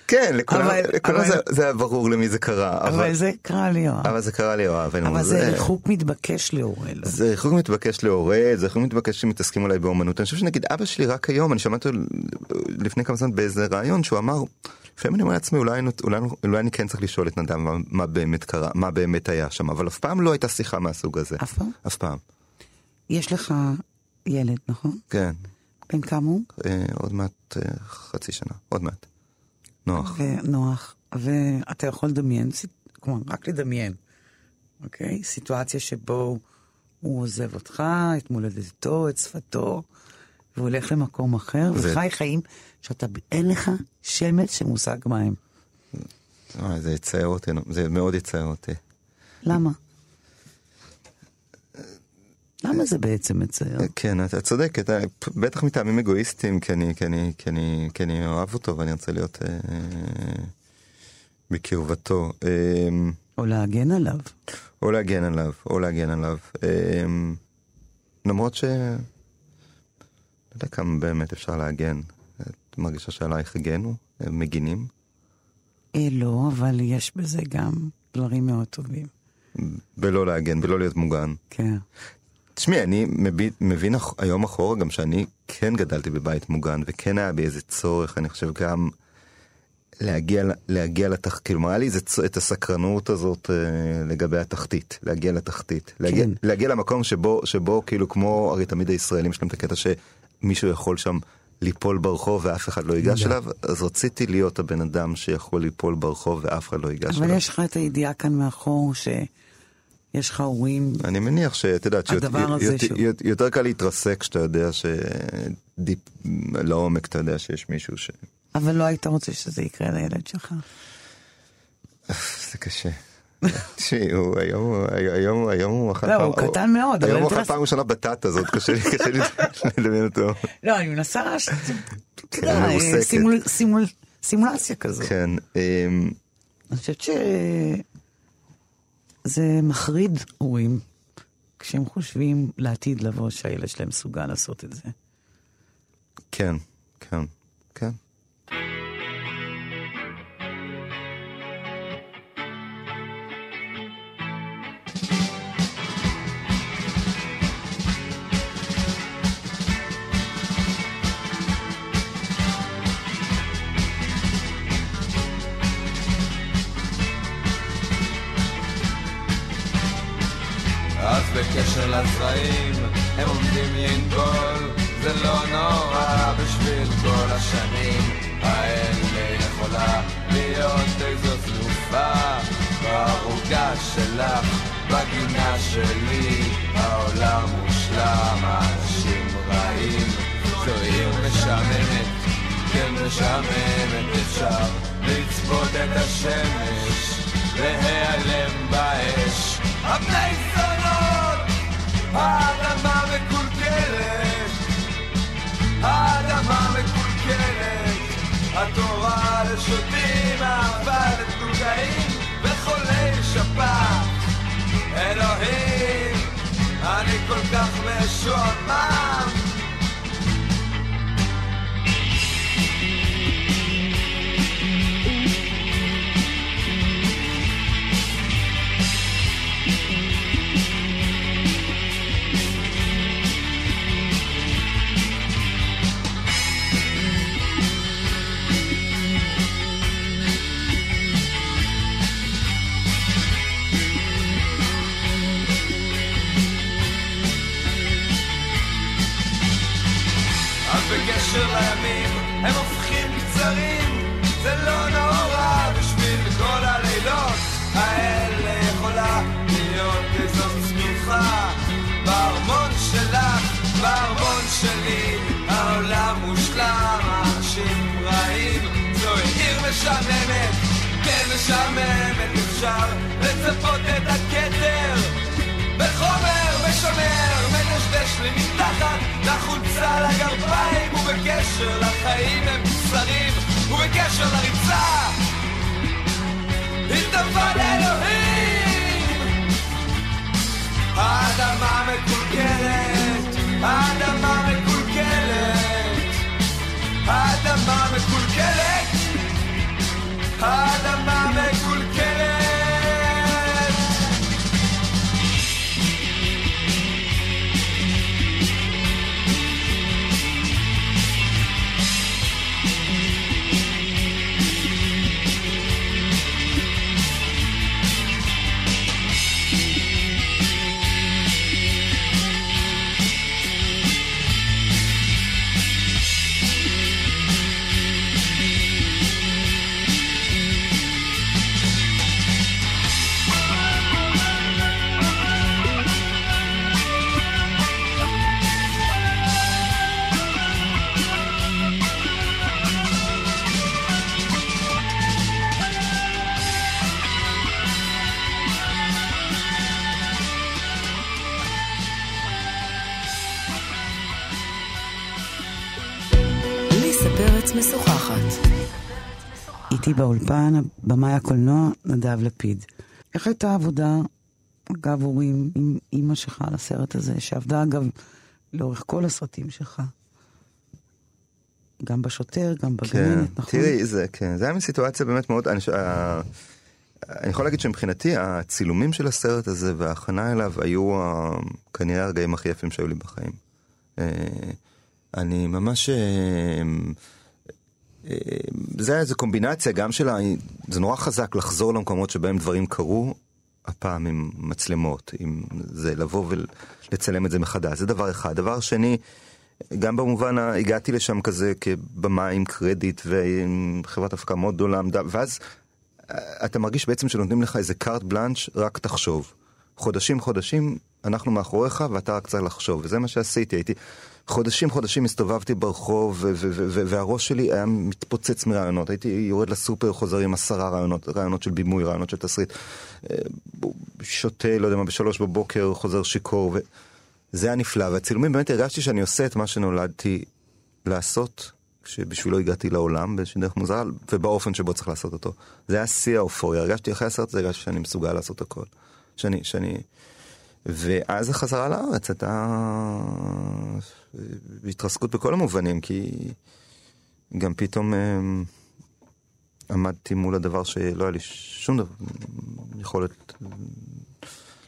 כן, לכולם, אבל, לכולם אבל, זה, זה היה ברור למי זה קרה. אבל, אבל זה קרה לי יואב. אבל זה קרה לי יואב. אבל זה, זה ריחוק מתבקש להורה. לא? זה ריחוק מתבקש להורה, זה ריחוק מתבקש שמתעסקים אולי באומנות. אני חושב שנגיד אבא שלי רק היום, אני שמעתי לפני כמה זמן באיזה ראיון שהוא אמר, לפעמים אני אומר לעצמי אולי, אולי, אולי אני כן צריך לשאול את נדב מה, מה באמת קרה, מה באמת היה שם, אבל אף פעם לא הייתה שיחה מהסוג הזה. אף פעם? אף פעם. יש לך ילד, נכון? כן. בן כמה הוא? אה, עוד מעט אה, חצי שנה, עוד מעט. נוח. ונוח, ואתה יכול לדמיין, כלומר, רק לדמיין, אוקיי? סיטואציה שבו הוא עוזב אותך, את מולדתו, את שפתו, והוא הולך למקום אחר, זה... וחי חיים שאתה, אין לך שמץ של מושג מה הם. זה יצייר אותי, זה מאוד יצייר אותי. למה? למה זה בעצם מצייר? כן, אתה צודק, אתה, בטח מטעמים אגואיסטיים, כי אני, כי, אני, כי, אני, כי אני אוהב אותו ואני רוצה להיות אה, בקרבתו. אה, או להגן עליו. או להגן עליו, או להגן עליו. אה, למרות ש... לא יודע כמה באמת אפשר להגן. את מרגישה שעלייך הגנו? מגינים? אה, לא, אבל יש בזה גם דברים מאוד טובים. בלא להגן, בלא להיות מוגן. כן. תשמעי, אני מבין, מבין היום אחורה גם שאני כן גדלתי בבית מוגן, וכן היה בי איזה צורך, אני חושב גם להגיע, להגיע לתחתית, כאילו, היה לי איזה, את הסקרנות הזאת אה, לגבי התחתית, להגיע לתחתית. כן. להגיע, להגיע למקום שבו, שבו, כאילו, כמו, הרי תמיד הישראלים יש להם את הקטע שמישהו יכול שם ליפול ברחוב ואף אחד לא ייגש אליו, אז רציתי להיות הבן אדם שיכול ליפול ברחוב ואף אחד לא ייגש אליו. אבל יש לך את הידיעה כאן מאחור ש... יש לך הורים. אני מניח שאת יודעת, שיותר קל להתרסק כשאתה יודע שדיפ, לעומק אתה יודע שיש מישהו ש... אבל לא היית רוצה שזה יקרה לילד שלך. זה קשה. תשמעי, הוא היום, היום, היום הוא אכל פעם... לא, הוא קטן מאוד. היום הוא אכל פעם ראשונה בטטה הזאת, קשה לי לדמיין אותו. לא, אני מנסה... כן, סימולציה כזאת. כן. אמ, אני חושבת ש... זה מחריד הורים כשהם חושבים לעתיד לבוא שהילד שלהם מסוגל לעשות את זה. כן, כן, בערוגה שלך, בגינה שלי, העולם מושלם, האנשים רעים, זו עיר משעממת, כן משעממת, אפשר לצפות את השמש, להיעלם באש. הבני זונות, האדמה מקולקלת, האדמה מקולקלת, התורה לשוטים, שפעת. אלוהים, אני כל כך משועמם הם הופכים קצרים זה לא נורא בשביל כל הלילות. האלה יכולה להיות איזו צמיחה בארמון שלך, בארמון שלי העולם מושלם, האנשים רעים. זוהי עיר משעממת, כן משעממת אפשר לצפות את הכתר. בחומר משמר, מדשדש לי מתחת לחולצה לגרביים ובקשר לחיים הם בשרים ובקשר לריצה. התאבד אלוהים! האדמה מקולקלת, האדמה מקולקלת האדמה מקולקלת האדמה איתי באולפן, במאי הקולנוע, נדב לפיד. איך הייתה העבודה, אגב, הורים, עם אימא שלך על הסרט הזה, שעבדה אגב לאורך כל הסרטים שלך? גם בשוטר, גם כן, בגננת, נכון? תראי, זה, כן, זה היה מסיטואציה באמת מאוד, אני, אה, אני יכול להגיד שמבחינתי הצילומים של הסרט הזה וההכנה אליו היו אה, כנראה הרגעים הכי יפים שהיו לי בחיים. אה, אני ממש... זה איזו קומבינציה גם של ה... זה נורא חזק לחזור למקומות שבהם דברים קרו, הפעם עם מצלמות, עם זה לבוא ולצלם את זה מחדש, זה דבר אחד. דבר שני, גם במובן, הגעתי לשם כזה כבמה עם קרדיט ועם חברת הפקה מאוד גדולה ואז אה, אתה מרגיש בעצם שנותנים לך איזה קארט בלאנש, רק תחשוב. חודשים חודשים אנחנו מאחוריך ואתה רק צריך לחשוב, וזה מה שעשיתי, הייתי חודשים חודשים הסתובבתי ברחוב ו- ו- ו- ו- והראש שלי היה מתפוצץ מרעיונות, הייתי יורד לסופר חוזר עם עשרה רעיונות, רעיונות של בימוי, רעיונות של תסריט, אה, שותה, לא יודע מה, בשלוש בבוקר חוזר שיכור, וזה היה נפלא, והצילומים באמת הרגשתי שאני עושה את מה שנולדתי לעשות. שבשבילו הגעתי לעולם באיזושהי דרך מוזרה, ובאופן שבו צריך לעשות אותו. זה היה שיא האופוריה, הרגשתי אחרי הסרט הזה, הרגשתי שאני מסוגל לעשות הכל. שאני, שאני... ואז החזרה לארץ הייתה התרסקות בכל המובנים, כי גם פתאום אמ, עמדתי מול הדבר שלא היה לי שום דבר, יכולת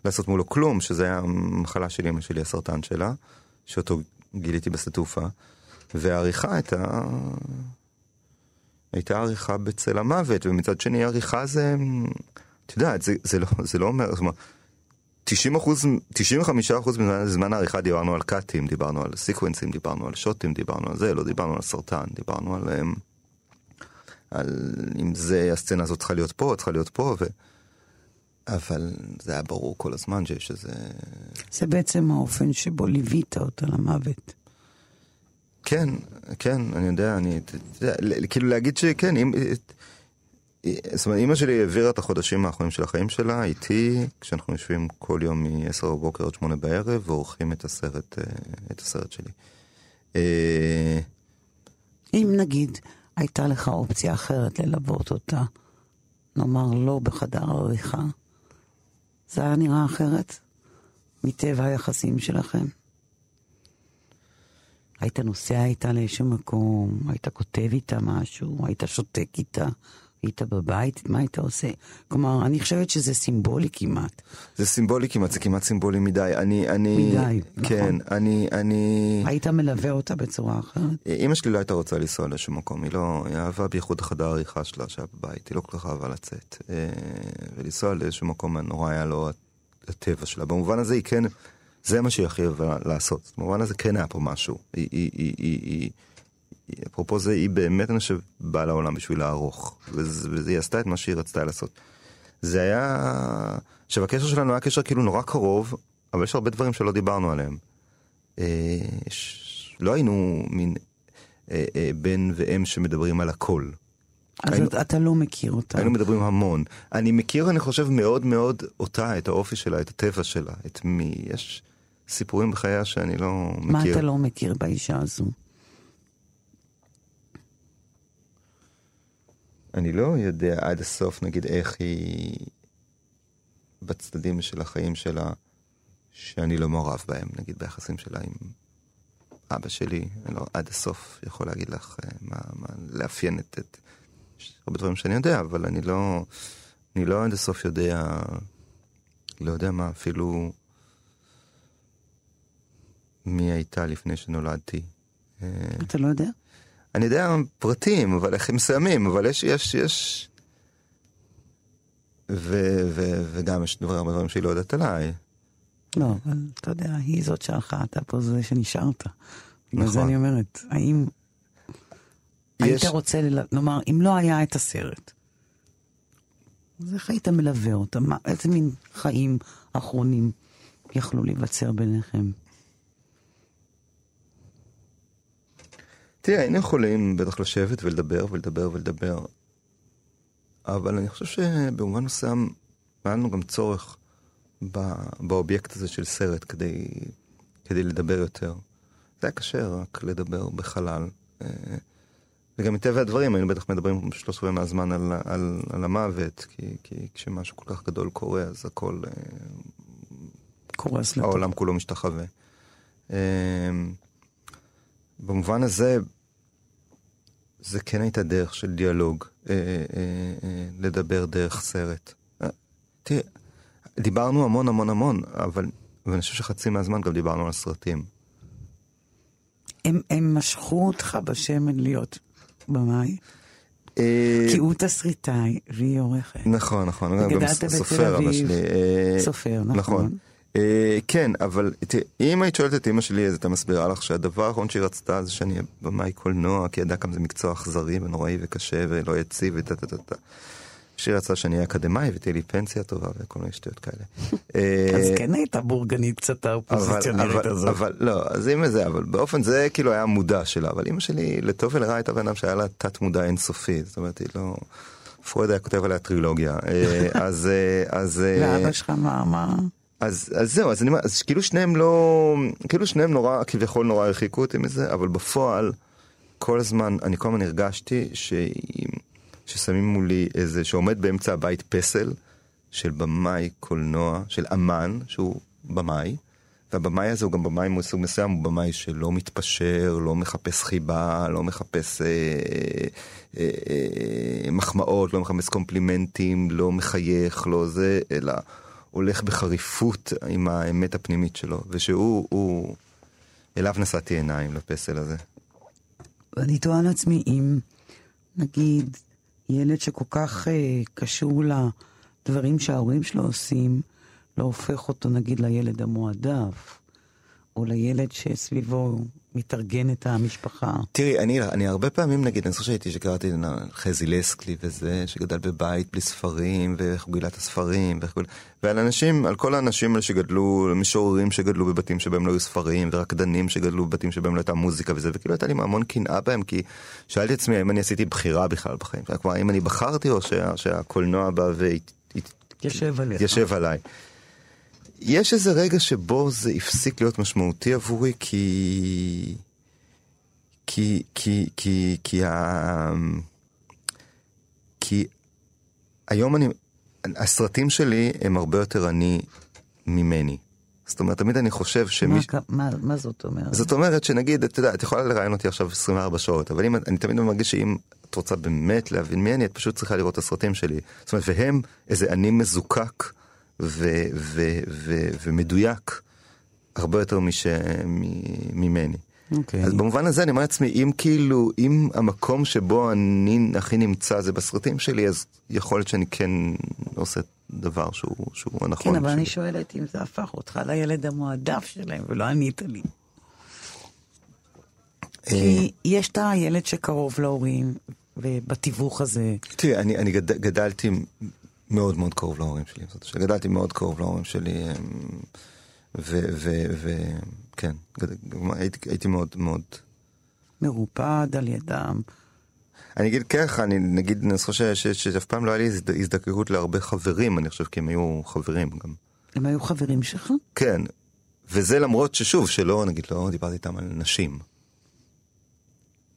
לעשות מולו כלום, שזה היה המחלה של אמא שלי, הסרטן שלה, שאותו גיליתי בשדה תעופה, והעריכה הייתה... הייתה עריכה בצל המוות, ומצד שני עריכה זה, את יודעת, זה, זה, לא, זה לא אומר, זאת אומרת, 90 אחוז, 95 אחוז מזמן העריכה דיברנו על קאטים, דיברנו על סיקוונסים, דיברנו על שוטים, דיברנו על זה, לא דיברנו על סרטן, דיברנו על, אמ, על אם זה, הסצנה הזאת צריכה להיות פה, צריכה להיות פה, ו... אבל זה היה ברור כל הזמן שיש איזה... זה בעצם האופן שבו ליווית אותה למוות. כן, כן, אני יודע, אני, כאילו להגיד שכן, אם, זאת אומרת, אימא שלי העבירה את החודשים האחרונים של החיים שלה איתי, כשאנחנו יושבים כל יום מ-10 בבוקר עד 8 בערב, ועורכים את הסרט, אה, את הסרט שלי. אה, אם נגיד הייתה לך אופציה אחרת ללוות אותה, נאמר לא בחדר עריכה, זה היה נראה אחרת? מטבע היחסים שלכם? היית נוסע איתה לאיזשהו מקום, היית כותב איתה משהו, היית שותק איתה, היית בבית, מה היית עושה? כלומר, אני חושבת שזה סימבולי כמעט. זה סימבולי כמעט, זה כמעט סימבולי מדי. אני, אני... מדי, כן, נכון. אני, אני... היית מלווה אותה בצורה אחרת? אימא שלי לא הייתה רוצה לנסוע לשום מקום, היא לא, היא אהבה בייחוד החדר העריכה שלה שהיה בבית, היא לא כל כך אהבה לצאת. אה, ולנסוע לאיזשהו מקום נורא היה לו הטבע שלה. במובן הזה היא כן, זה מה שהיא הכי אוהבה לעשות. במובן הזה כן היה פה משהו. היא, היא, היא, היא, היא, אפרופו זה, היא באמת, אני חושב, באה לעולם בשביל לערוך. והיא עשתה את מה שהיא רצתה לעשות. זה היה... עכשיו, הקשר שלנו היה קשר כאילו נורא קרוב, אבל יש הרבה דברים שלא דיברנו עליהם. אה, ש... לא היינו מין אה, אה, בן ואם שמדברים על הכל. אז היינו, אתה לא מכיר אותה. היינו מדברים המון. אני מכיר, אני חושב, מאוד מאוד אותה, את האופי שלה, את הטבע שלה, את מי... יש סיפורים בחייה שאני לא מכיר. מה אתה לא מכיר באישה הזו? אני לא יודע עד הסוף, נגיד, איך היא בצדדים של החיים שלה, שאני לא מעורב בהם, נגיד ביחסים שלה עם אבא שלי, אני לא עד הסוף יכול להגיד לך אה, מה, מה לאפיין את, את... הרבה דברים שאני יודע, אבל אני לא, אני לא עד הסוף יודע, לא יודע מה, אפילו מי הייתה לפני שנולדתי. אה, אתה לא יודע? אני יודע פרטים, אבל איך הם מסוימים, אבל יש, יש, יש... ו, ו, וגם יש דבר, הרבה דברים שהיא לא יודעת עליי. לא, אבל אתה יודע, היא זאת שהלכה, אתה פה זה שנשארת. בגלל נכון. זה אני אומרת, האם... יש- היית רוצה לומר, אם לא היה את הסרט, אז איך היית מלווה אותה? מה, איזה מין חיים אחרונים יכלו להיווצר ביניכם? תראה, היינו יכולים בטח לשבת ולדבר ולדבר ולדבר, אבל אני חושב שבמובן מסוים היה לנו גם צורך ב, באובייקט הזה של סרט כדי, כדי לדבר יותר. זה היה קשה רק לדבר בחלל. אה, וגם מטבע הדברים היינו בטח מדברים שלוש רבעי מהזמן על, על, על המוות, כי, כי כשמשהו כל כך גדול קורה אז הכל, אה, קורס לטוב. העולם כולו משתחווה. אה, במובן הזה, זה כן הייתה דרך של דיאלוג, אה, אה, אה, לדבר דרך סרט. אה, תראה, דיברנו המון המון המון, אבל ואני חושב שחצי מהזמן גם דיברנו על סרטים. הם, הם משכו אותך בשמן להיות במאי, אה, כי הוא תסריטאי והיא עורכת. נכון, נכון, וגדלת בתל סופר אבא אביב. שלי. אה, סופר, נכון. אה, כן, אבל אם היית שואלת את אימא שלי, אז הייתה מסבירה לך שהדבר האחרון שהיא רצתה זה שאני אהיה במאי קולנוע, כי ידעה כמה זה מקצוע אכזרי ונוראי וקשה ולא יציב וטה טה טה טה. שהיא רצתה שאני אהיה אקדמאי ותהיה לי פנסיה טובה וכל מיני שטויות כאלה. אז אה, כן הייתה בורגנית קצת האופוזיציונרית הזאת. אבל לא, אז אימא זה, אבל באופן זה כאילו היה מודע שלה, אבל אימא שלי לטוב ולרע הייתה בן אדם שהיה לה תת מודע אינסופי, זאת אומרת היא לא... פרויד היה כותב עליה טרילוגיה, אה, אז... אז ואבא שלך מה, מה? אז, אז זהו, אז אני אז כאילו שניהם לא, כאילו שניהם נורא, כביכול נורא הרחיקו אותי מזה, אבל בפועל, כל הזמן, אני כל הזמן הרגשתי ש... ששמים מולי איזה, שעומד באמצע הבית פסל של במאי קולנוע, של אמן, שהוא במאי, והבמאי הזה הוא גם במאי מסוג מסוים, הוא במאי שלא מתפשר, לא מחפש חיבה, לא מחפש אה, אה, אה, מחמאות, לא מחפש קומפלימנטים, לא מחייך, לא זה, אלא הולך בחריפות עם האמת הפנימית שלו, ושהוא, הוא, אליו נשאתי עיניים, לפסל הזה. ואני תוהה לעצמי אם, נגיד, ילד שכל כך אה, קשור לדברים שההורים שלו עושים, לא הופך אותו נגיד לילד המועדף, או לילד שסביבו מתארגנת המשפחה. תראי, אני, אני הרבה פעמים, נגיד, אני זוכר שהייתי, שקראתי חזי לסקלי וזה, שגדל בבית בלי ספרים, ואיך הוא גילה את הספרים, ואיך הוא... ועל אנשים, על כל האנשים האלה שגדלו, משוררים שגדלו בבתים שבהם לא היו ספרים, ורקדנים שגדלו בבתים שבהם לא הייתה מוזיקה וזה, וכאילו הייתה לי המון קנאה בהם, כי שאלתי את עצמי האם אני עשיתי בחירה בכלל בחיים, כלומר, האם אני בחרתי או שה, שהקולנוע בא. והתיישב עליי. יש איזה רגע שבו זה הפסיק להיות משמעותי עבורי, כי... כי, כי, כי, כי, ה... כי היום אני, הסרטים שלי הם הרבה יותר אני ממני. זאת אומרת, תמיד אני חושב שמי... מה, מה, מה זאת אומרת? זאת אומרת שנגיד, את יודעת, את יכולה לראיין אותי עכשיו 24 שעות, אבל אם, אני תמיד מרגיש שאם את רוצה באמת להבין מי אני, את פשוט צריכה לראות את הסרטים שלי. זאת אומרת, והם איזה אני מזוקק ו, ו, ו, ומדויק הרבה יותר מש, מ- ממני. אוקיי. אז במובן הזה אני אומר לעצמי, אם כאילו, אם המקום שבו אני הכי נמצא זה בסרטים שלי, אז יכול להיות שאני כן עושה דבר שהוא, שהוא הנכון. כן, אבל שלי. אני שואלת אם זה הפך אותך לילד המועדף שלהם, ולא ענית לי. כי יש את הילד שקרוב להורים, ובתיווך הזה. תראי, אני, אני גד, גדלתי מאוד מאוד קרוב להורים שלי, זאת אומרת, גדלתי מאוד קרוב להורים שלי, וכן, הייתי, הייתי מאוד מאוד... מרופד על ידם. אני אגיד ככה, אני נגיד, אני חושב שאף פעם לא היה לי הזדקקות להרבה חברים, אני חושב, כי הם היו חברים גם. הם היו חברים שלך? כן, וזה למרות ששוב, שלא, נגיד, לא דיברתי איתם על נשים.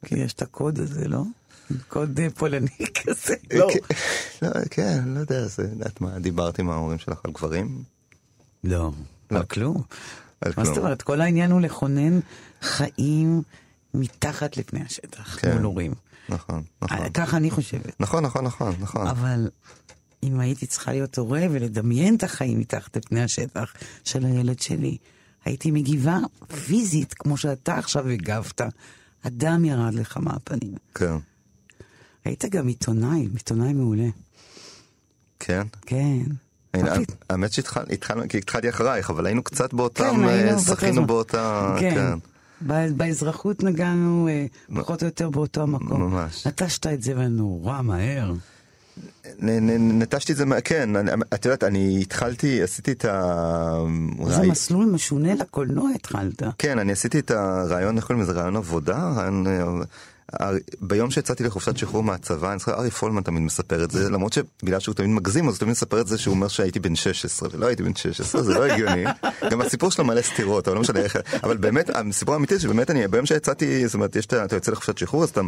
כי יש את הקוד הזה, לא? קוד פולני כזה, לא. לא, כן, לא יודע, זה, יודעת מה, דיברת עם ההורים שלך על גברים? לא, על כלום. מה זאת אומרת? כל העניין הוא לכונן חיים מתחת לפני השטח, כן. מול הורים. נכון, נכון. ככה אני חושבת. נכון, נכון, נכון, נכון. אבל אם הייתי צריכה להיות הורה ולדמיין את החיים מתחת לפני השטח של הילד שלי, הייתי מגיבה פיזית, כמו שאתה עכשיו הגבת. הדם ירד לך מהפנים. כן. היית גם עיתונאי, עיתונאי מעולה. כן? כן. האמת שהתחלנו, כי התחלתי אחרייך, אבל היינו קצת באותם, כן, היינו שחינו באותה... כן. באזרחות נגענו פחות או יותר באותו המקום. ממש. נטשת את זה נורא מהר. נטשתי את זה, כן, את יודעת, אני התחלתי, עשיתי את ה... זה מסלול משונה לקולנוע התחלת. כן, אני עשיתי את הרעיון, איך קוראים לזה, רעיון עבודה, רעיון... ביום שיצאתי לחופשת שחרור מהצבא, אני זוכר, ארי פולמן תמיד מספר את זה, למרות שבגלל שהוא תמיד מגזים, אז הוא תמיד מספר את זה שהוא אומר שהייתי בן 16, ולא הייתי בן 16, זה לא הגיוני. גם הסיפור שלו מלא סתירות, אבל לא משנה איך, אבל באמת, הסיפור האמיתי שבאמת אני, ביום שיצאתי, זאת אומרת, אתה יוצא לחופשת שחרור, אז אתה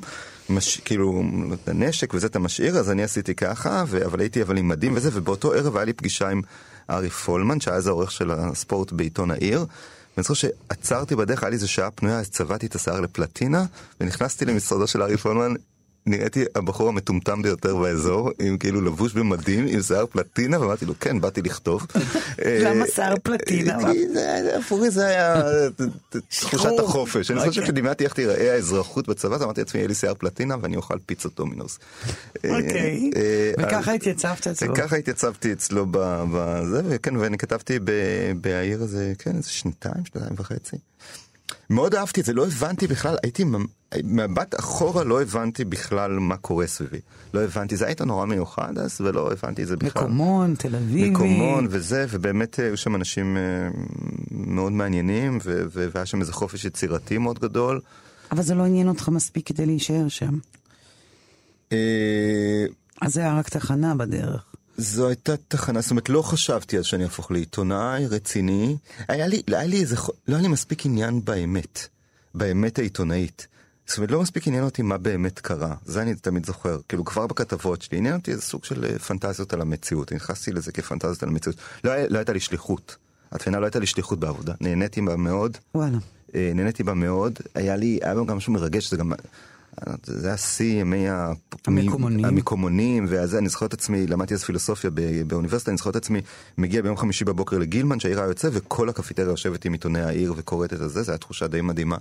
מש, כאילו, נשק וזה אתה משאיר, אז אני עשיתי ככה, אבל הייתי אבל עם מדים וזה, ובאותו ערב היה לי פגישה עם ארי פולמן, שהיה אז העורך של הספורט בעיתון העיר. ואני זוכר שעצרתי בדרך, היה לי איזה שעה פנויה, אז צבעתי את השיער לפלטינה, ונכנסתי למשרדו של ארי פולמן, נראיתי הבחור המטומטם ביותר באזור, עם כאילו לבוש במדים, עם שיער פלטינה, ואמרתי לו, כן, באתי לכתוב. למה שיער פלטינה? עבורי זה היה תחושת החופש. אני חושב שדמיינתי איך תיראה האזרחות בצבא, אז אמרתי לעצמי, יהיה לי שיער פלטינה ואני אוכל פיצות דומינוס. אוקיי, וככה התייצבת אצלו. וככה התייצבתי אצלו בזה, וכן, ואני כתבתי בעיר הזה, כן, איזה שנתיים, שנתיים וחצי. מאוד אהבתי את זה, לא הבנתי בכלל, הייתי מבט אחורה לא הבנתי בכלל מה קורה סביבי. לא הבנתי, זה הייתה נורא מיוחד אז, ולא הבנתי את זה בכלל. מקומון, תל אביבי. מקומון וזה, ובאמת היו שם אנשים מאוד מעניינים, והיה שם איזה חופש יצירתי מאוד גדול. אבל זה לא עניין אותך מספיק כדי להישאר שם. אז זה היה רק תחנה בדרך. זו הייתה תחנה, זאת אומרת, לא חשבתי אז שאני אהפוך לעיתונאי רציני. היה לי, היה לי איזה, לא היה לי מספיק עניין באמת, באמת העיתונאית. זאת אומרת, לא מספיק עניין אותי מה באמת קרה, זה אני תמיד זוכר. כאילו, כבר בכתבות שלי, עניין אותי איזה סוג של פנטזיות על המציאות. נכנסתי לזה כפנטזיות על המציאות. לא, לא הייתה לי שליחות. התחינה לא הייתה לי שליחות בעבודה. נהניתי בה מאוד. וואלה. נהניתי בה מאוד. היה לי, היה גם משהו מרגש, זה גם... זה היה שיא ימי המקומונים. המקומונים, ואז אני זוכר את עצמי, למדתי אז פילוסופיה באוניברסיטה, אני זוכר את עצמי מגיע ביום חמישי בבוקר לגילמן, שהעיר היה יוצא, וכל הקפיטריה יושבת עם עיתוני העיר וקוראת את זה, זו הייתה תחושה די מדהימה.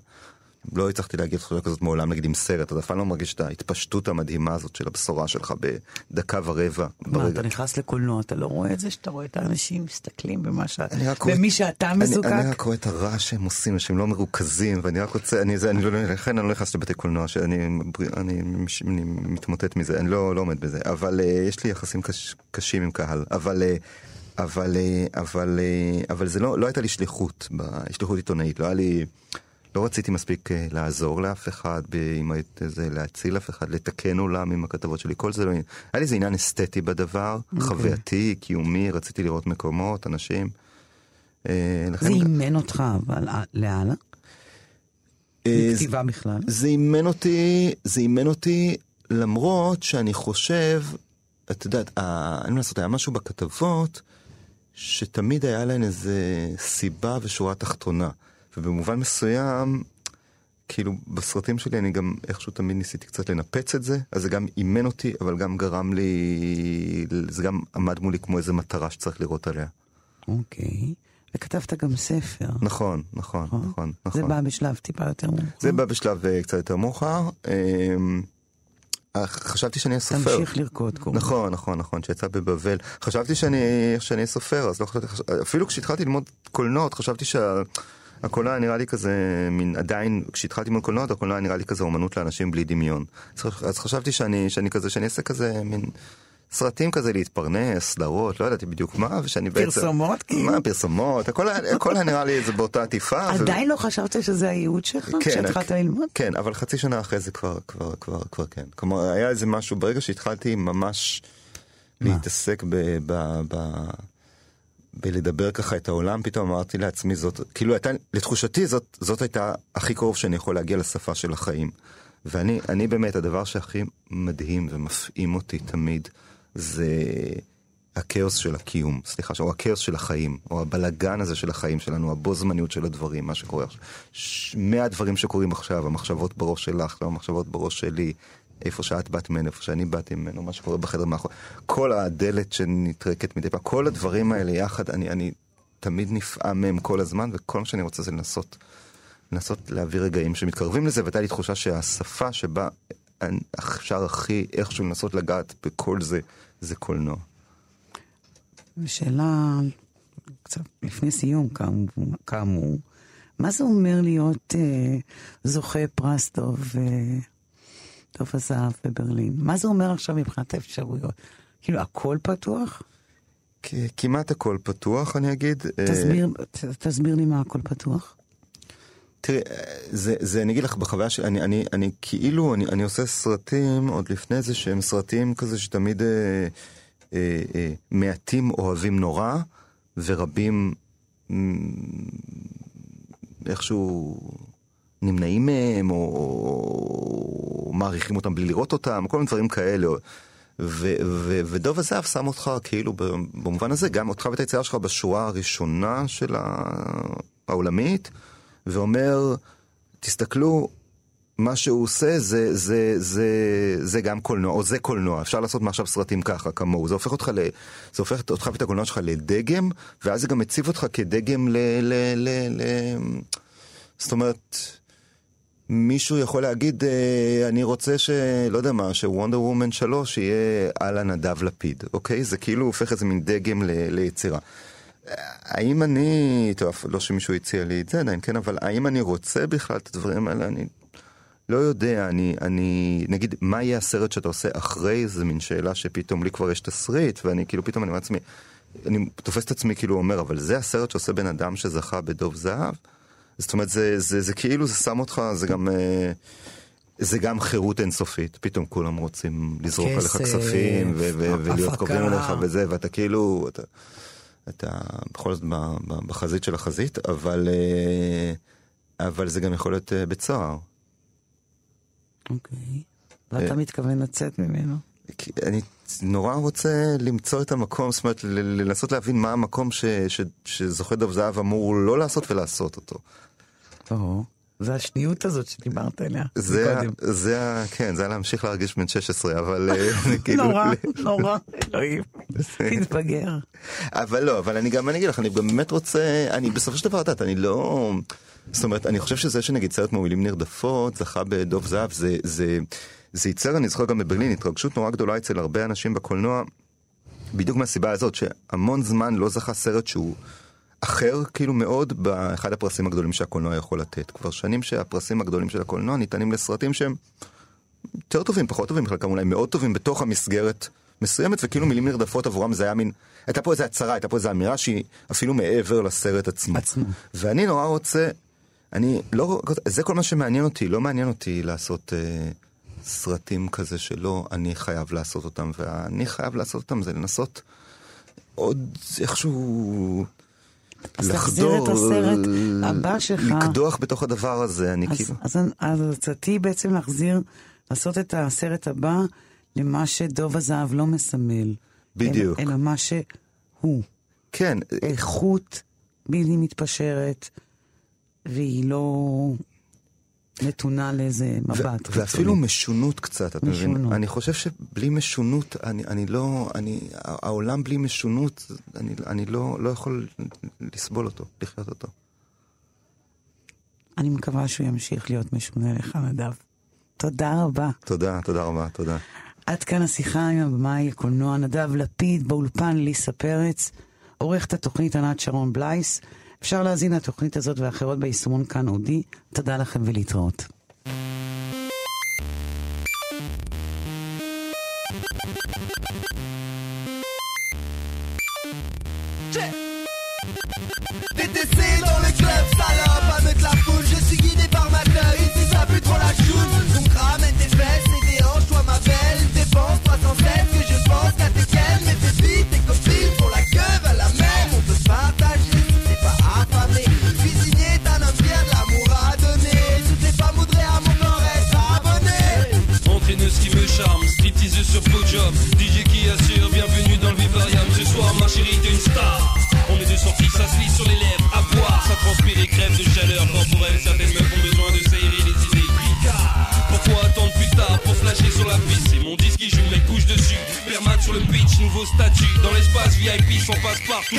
לא הצלחתי להגיד תחושה כזאת מעולם, נגיד עם סרט, אתה אף פעם לא מרגיש את ההתפשטות המדהימה הזאת של הבשורה שלך בדקה ורבע. מה, ברגע. אתה נכנס לקולנוע, אתה לא רואה את זה שאתה רואה את האנשים מסתכלים במה ש... במי שאתה מזוקק? אני, אני רק רואה את הרעש שהם עושים, שהם לא מרוכזים, ואני רק רוצה, אני, זה, אני לא, לכן אני לא נכנס לבתי קולנוע, שאני אני, אני, אני מתמוטט מזה, אני לא, לא עומד בזה, אבל uh, יש לי יחסים קש, קשים עם קהל, אבל... Uh, אבל, אבל, אבל זה לא, לא הייתה לי שליחות, שליחות עיתונאית, לא היה לי... לא רציתי מספיק לעזור לאף אחד, עם זה, להציל אף אחד, לתקן עולם עם הכתבות שלי, כל זה לא... היה לי איזה עניין אסתטי בדבר, okay. חווייתי, קיומי, רציתי לראות מקומות, אנשים. זה אימן אותך, אבל לאללה? מכתיבה בכלל? זה אימן אותי, זה אימן אותי למרות שאני חושב, את יודעת, אין מה לעשות, היה משהו בכתבות שתמיד היה להן איזה סיבה ושורה תחתונה. ובמובן מסוים, כאילו בסרטים שלי אני גם איכשהו תמיד ניסיתי קצת לנפץ את זה, אז זה גם אימן אותי, אבל גם גרם לי, זה גם עמד מולי כמו איזה מטרה שצריך לראות עליה. אוקיי. וכתבת גם ספר. נכון, נכון, נכון, נכון. זה בא בשלב טיפה יותר מאוחר. זה בא בשלב קצת יותר מאוחר. חשבתי שאני אהיה סופר. תמשיך לרקוד קוראים. נכון, נכון, נכון, שיצא בבבל. חשבתי שאני אהיה סופר, אז לא חשבתי, אפילו כשהתחלתי ללמוד קולנוע, חשבתי שה... הקולנוע נראה לי כזה, מין עדיין, כשהתחלתי עם הקולנוע, הקולנוע נראה לי כזה אומנות לאנשים בלי דמיון. אז חשבתי שאני, שאני כזה, שאני אעשה כזה מין... סרטים כזה להתפרנס, סדרות, לא ידעתי בדיוק מה, ושאני בעצם... פרסומות כאילו? מה, פרסומות, הכל, הכל היה נראה לי זה באותה עטיפה. עדיין ו... לא חשבת שזה הייעוד שלך? כן, כשהתחלת ללמוד? כן, אבל חצי שנה אחרי זה כבר, כבר, כבר, כבר כן. כלומר, היה איזה משהו, ברגע שהתחלתי ממש מה? להתעסק ב... ב, ב בלדבר ככה את העולם, פתאום אמרתי לעצמי זאת, כאילו הייתה, לתחושתי זאת, זאת הייתה הכי קרוב שאני יכול להגיע לשפה של החיים. ואני אני באמת, הדבר שהכי מדהים ומפעים אותי תמיד, זה הכאוס של הקיום, סליחה, או הכאוס של החיים, או הבלגן הזה של החיים שלנו, הבו זמניות של הדברים, מה שקורה עכשיו. מהדברים שקורים עכשיו, המחשבות בראש שלך, המחשבות בראש שלי, איפה שאת באת ממנו, איפה שאני באתי ממנו, מה שקורה בחדר מאחורי, כל הדלת שנטרקת מדי פעם, כל הדברים האלה יחד, אני, אני תמיד נפעם מהם כל הזמן, וכל מה שאני רוצה זה לנסות, לנסות להביא רגעים שמתקרבים לזה, והייתה לי תחושה שהשפה שבה אפשר הכי איכשהו לנסות לגעת בכל זה, זה קולנוע. שאלה קצת לפני סיום, כאמור, מה זה אומר להיות אה, זוכה פרס טוב, אה, טוב הזהב בברלין? מה זה אומר עכשיו מבחינת האפשרויות? כאילו, הכל פתוח? כמעט הכל פתוח, אני אגיד. אה, תסביר, ת, תסביר לי מה הכל פתוח. תראי, זה, זה, אני אגיד לך, בחוויה שלי, אני, אני, אני כאילו, אני, אני עושה סרטים עוד לפני זה שהם סרטים כזה שתמיד אה, אה, אה, מעטים אוהבים נורא, ורבים אה, איכשהו נמנעים מהם, או, או מעריכים אותם בלי לראות אותם, כל מיני דברים כאלה. ו, ו, ודוב הזהב שם אותך כאילו במובן הזה, גם אותך ואת היצירה שלך בשורה הראשונה של העולמית. ואומר, תסתכללו, מה שהוא עושה זה, זה, זה, זה גם קולנוע, או זה קולנוע, אפשר לעשות מעכשיו סרטים ככה, כמוהו. זה הופך אותך, ל, זה הופך אותך ואת הקולנוע שלך לדגם, ואז זה גם מציב אותך כדגם ל... ל, ל, ל זאת אומרת, מישהו יכול להגיד, אה, אני רוצה ש... לא יודע מה, שוונדר וומן 3 יהיה על הנדב לפיד, אוקיי? זה כאילו הופך איזה מין דגם ל, ליצירה. האם אני, טוב, לא שמישהו הציע לי את זה עדיין, כן, אבל האם אני רוצה בכלל את הדברים האלה? אני לא יודע, אני, אני, נגיד, מה יהיה הסרט שאתה עושה אחרי? זה מין שאלה שפתאום לי כבר יש תסריט, ואני כאילו פתאום אני אומר לעצמי, אני תופס את עצמי כאילו אומר, אבל זה הסרט שעושה בן אדם שזכה בדוב זהב? זאת אומרת, זה, זה, זה, זה כאילו, זה שם אותך, זה גם... אה, זה גם חירות אינסופית, פתאום כולם רוצים לזרוק עליך כספים ולהיות קרובים אליך וזה, ואתה כאילו, אתה, אתה בכל זאת בחזית של החזית, אבל, אה, אבל זה גם יכול להיות אה, בית סוהר. אוקיי. ואתה מתכוון לצאת ממנו? אני נורא רוצה למצוא את המקום, זאת אומרת, לנסות להבין מה המקום ש, ש, שזוכה דב זהב אמור לא לעשות ולעשות אותו. או. זה השניות הזאת שדיברת עליה זה. זה, כן, זה היה להמשיך להרגיש בן 16, אבל אה, כאילו... נורא, נורא, אלוהים, תתבגר. אבל לא, אבל אני גם, אני אגיד לך, אני גם באמת רוצה, אני בסופו של דבר, את יודעת, אני לא... זאת אומרת, אני חושב שזה שנגיד סרט מובילים נרדפות, זכה בדוב זהב, זה, זה, זה ייצר, אני זוכר גם בברלין, התרגשות נורא גדולה אצל הרבה אנשים בקולנוע, בדיוק מהסיבה הזאת, שהמון זמן לא זכה סרט שהוא... אחר כאילו מאוד באחד הפרסים הגדולים שהקולנוע יכול לתת. כבר שנים שהפרסים הגדולים של הקולנוע ניתנים לסרטים שהם יותר טובים, פחות טובים, חלקם אולי מאוד טובים בתוך המסגרת מסוימת, וכאילו מילים נרדפות עבורם זה היה מין, הייתה פה איזו הצהרה, הייתה פה איזו אמירה שהיא אפילו מעבר לסרט עצמו. עצמו. ואני נורא רוצה, אני לא, זה כל מה שמעניין אותי, לא מעניין אותי לעשות אה, סרטים כזה שלא אני חייב לעשות אותם, ואני חייב לעשות אותם זה לנסות עוד איכשהו... אז תחזיר את הסרט הבא שלך. לקדוח בתוך הדבר הזה, אני אז, כאילו... אז, אז הצעתי בעצם להחזיר, לעשות את הסרט הבא למה שדוב הזהב לא מסמל. בדיוק. אלא, אלא מה שהוא. כן. איכות בלתי מתפשרת, והיא לא נתונה לאיזה מבט. ו- ואפילו משונות קצת, אתה משונות. מבין? אני חושב שבלי משונות, אני, אני לא, אני, העולם בלי משונות, אני, אני לא, לא יכול לסבול אותו, לחיות אותו. אני מקווה שהוא ימשיך להיות משונה לך, נדב. תודה רבה. תודה, תודה רבה, תודה. עד כאן השיחה עם הבמאי הקולנוע נדב לפיד, באולפן ליסה פרץ, עורכת התוכנית ענת שרון בלייס. אפשר להזין לתוכנית הזאת ואחרות ביישומון כאן אודי. תודה לכם ולהתראות. TTC dans le club, salope Avec la foule, je suis guidé par ma club Ici ça pue trop la choune, on crame c'est ce DJ qui assure, bienvenue dans le vivarium. Ce soir ma chérie t'es une star. On est de sortie, ça se lit sur les lèvres À voir, ça transpire et crève de chaleur. Corporelle Certaines meufs ont besoin de s'aérer les idées. Pourquoi attendre plus tard pour flasher sur la piste? C'est mon disque qui joue, les couches dessus. Permat sur le pitch, nouveau statut. Dans l'espace VIP, s'en passe partout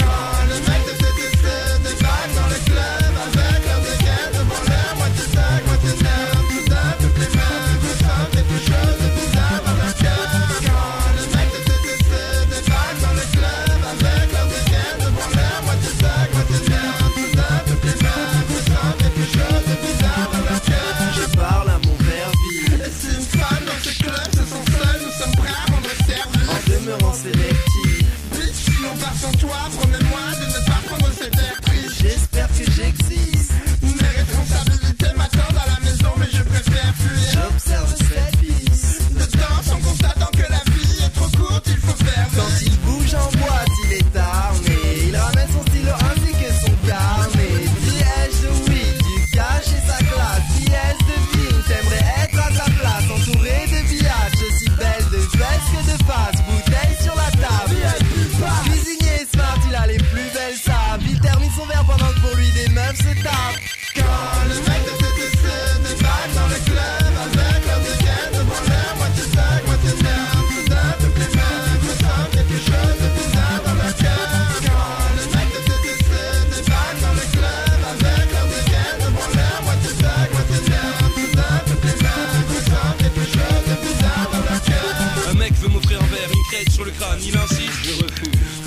le crâne, il insiste. Je refuse.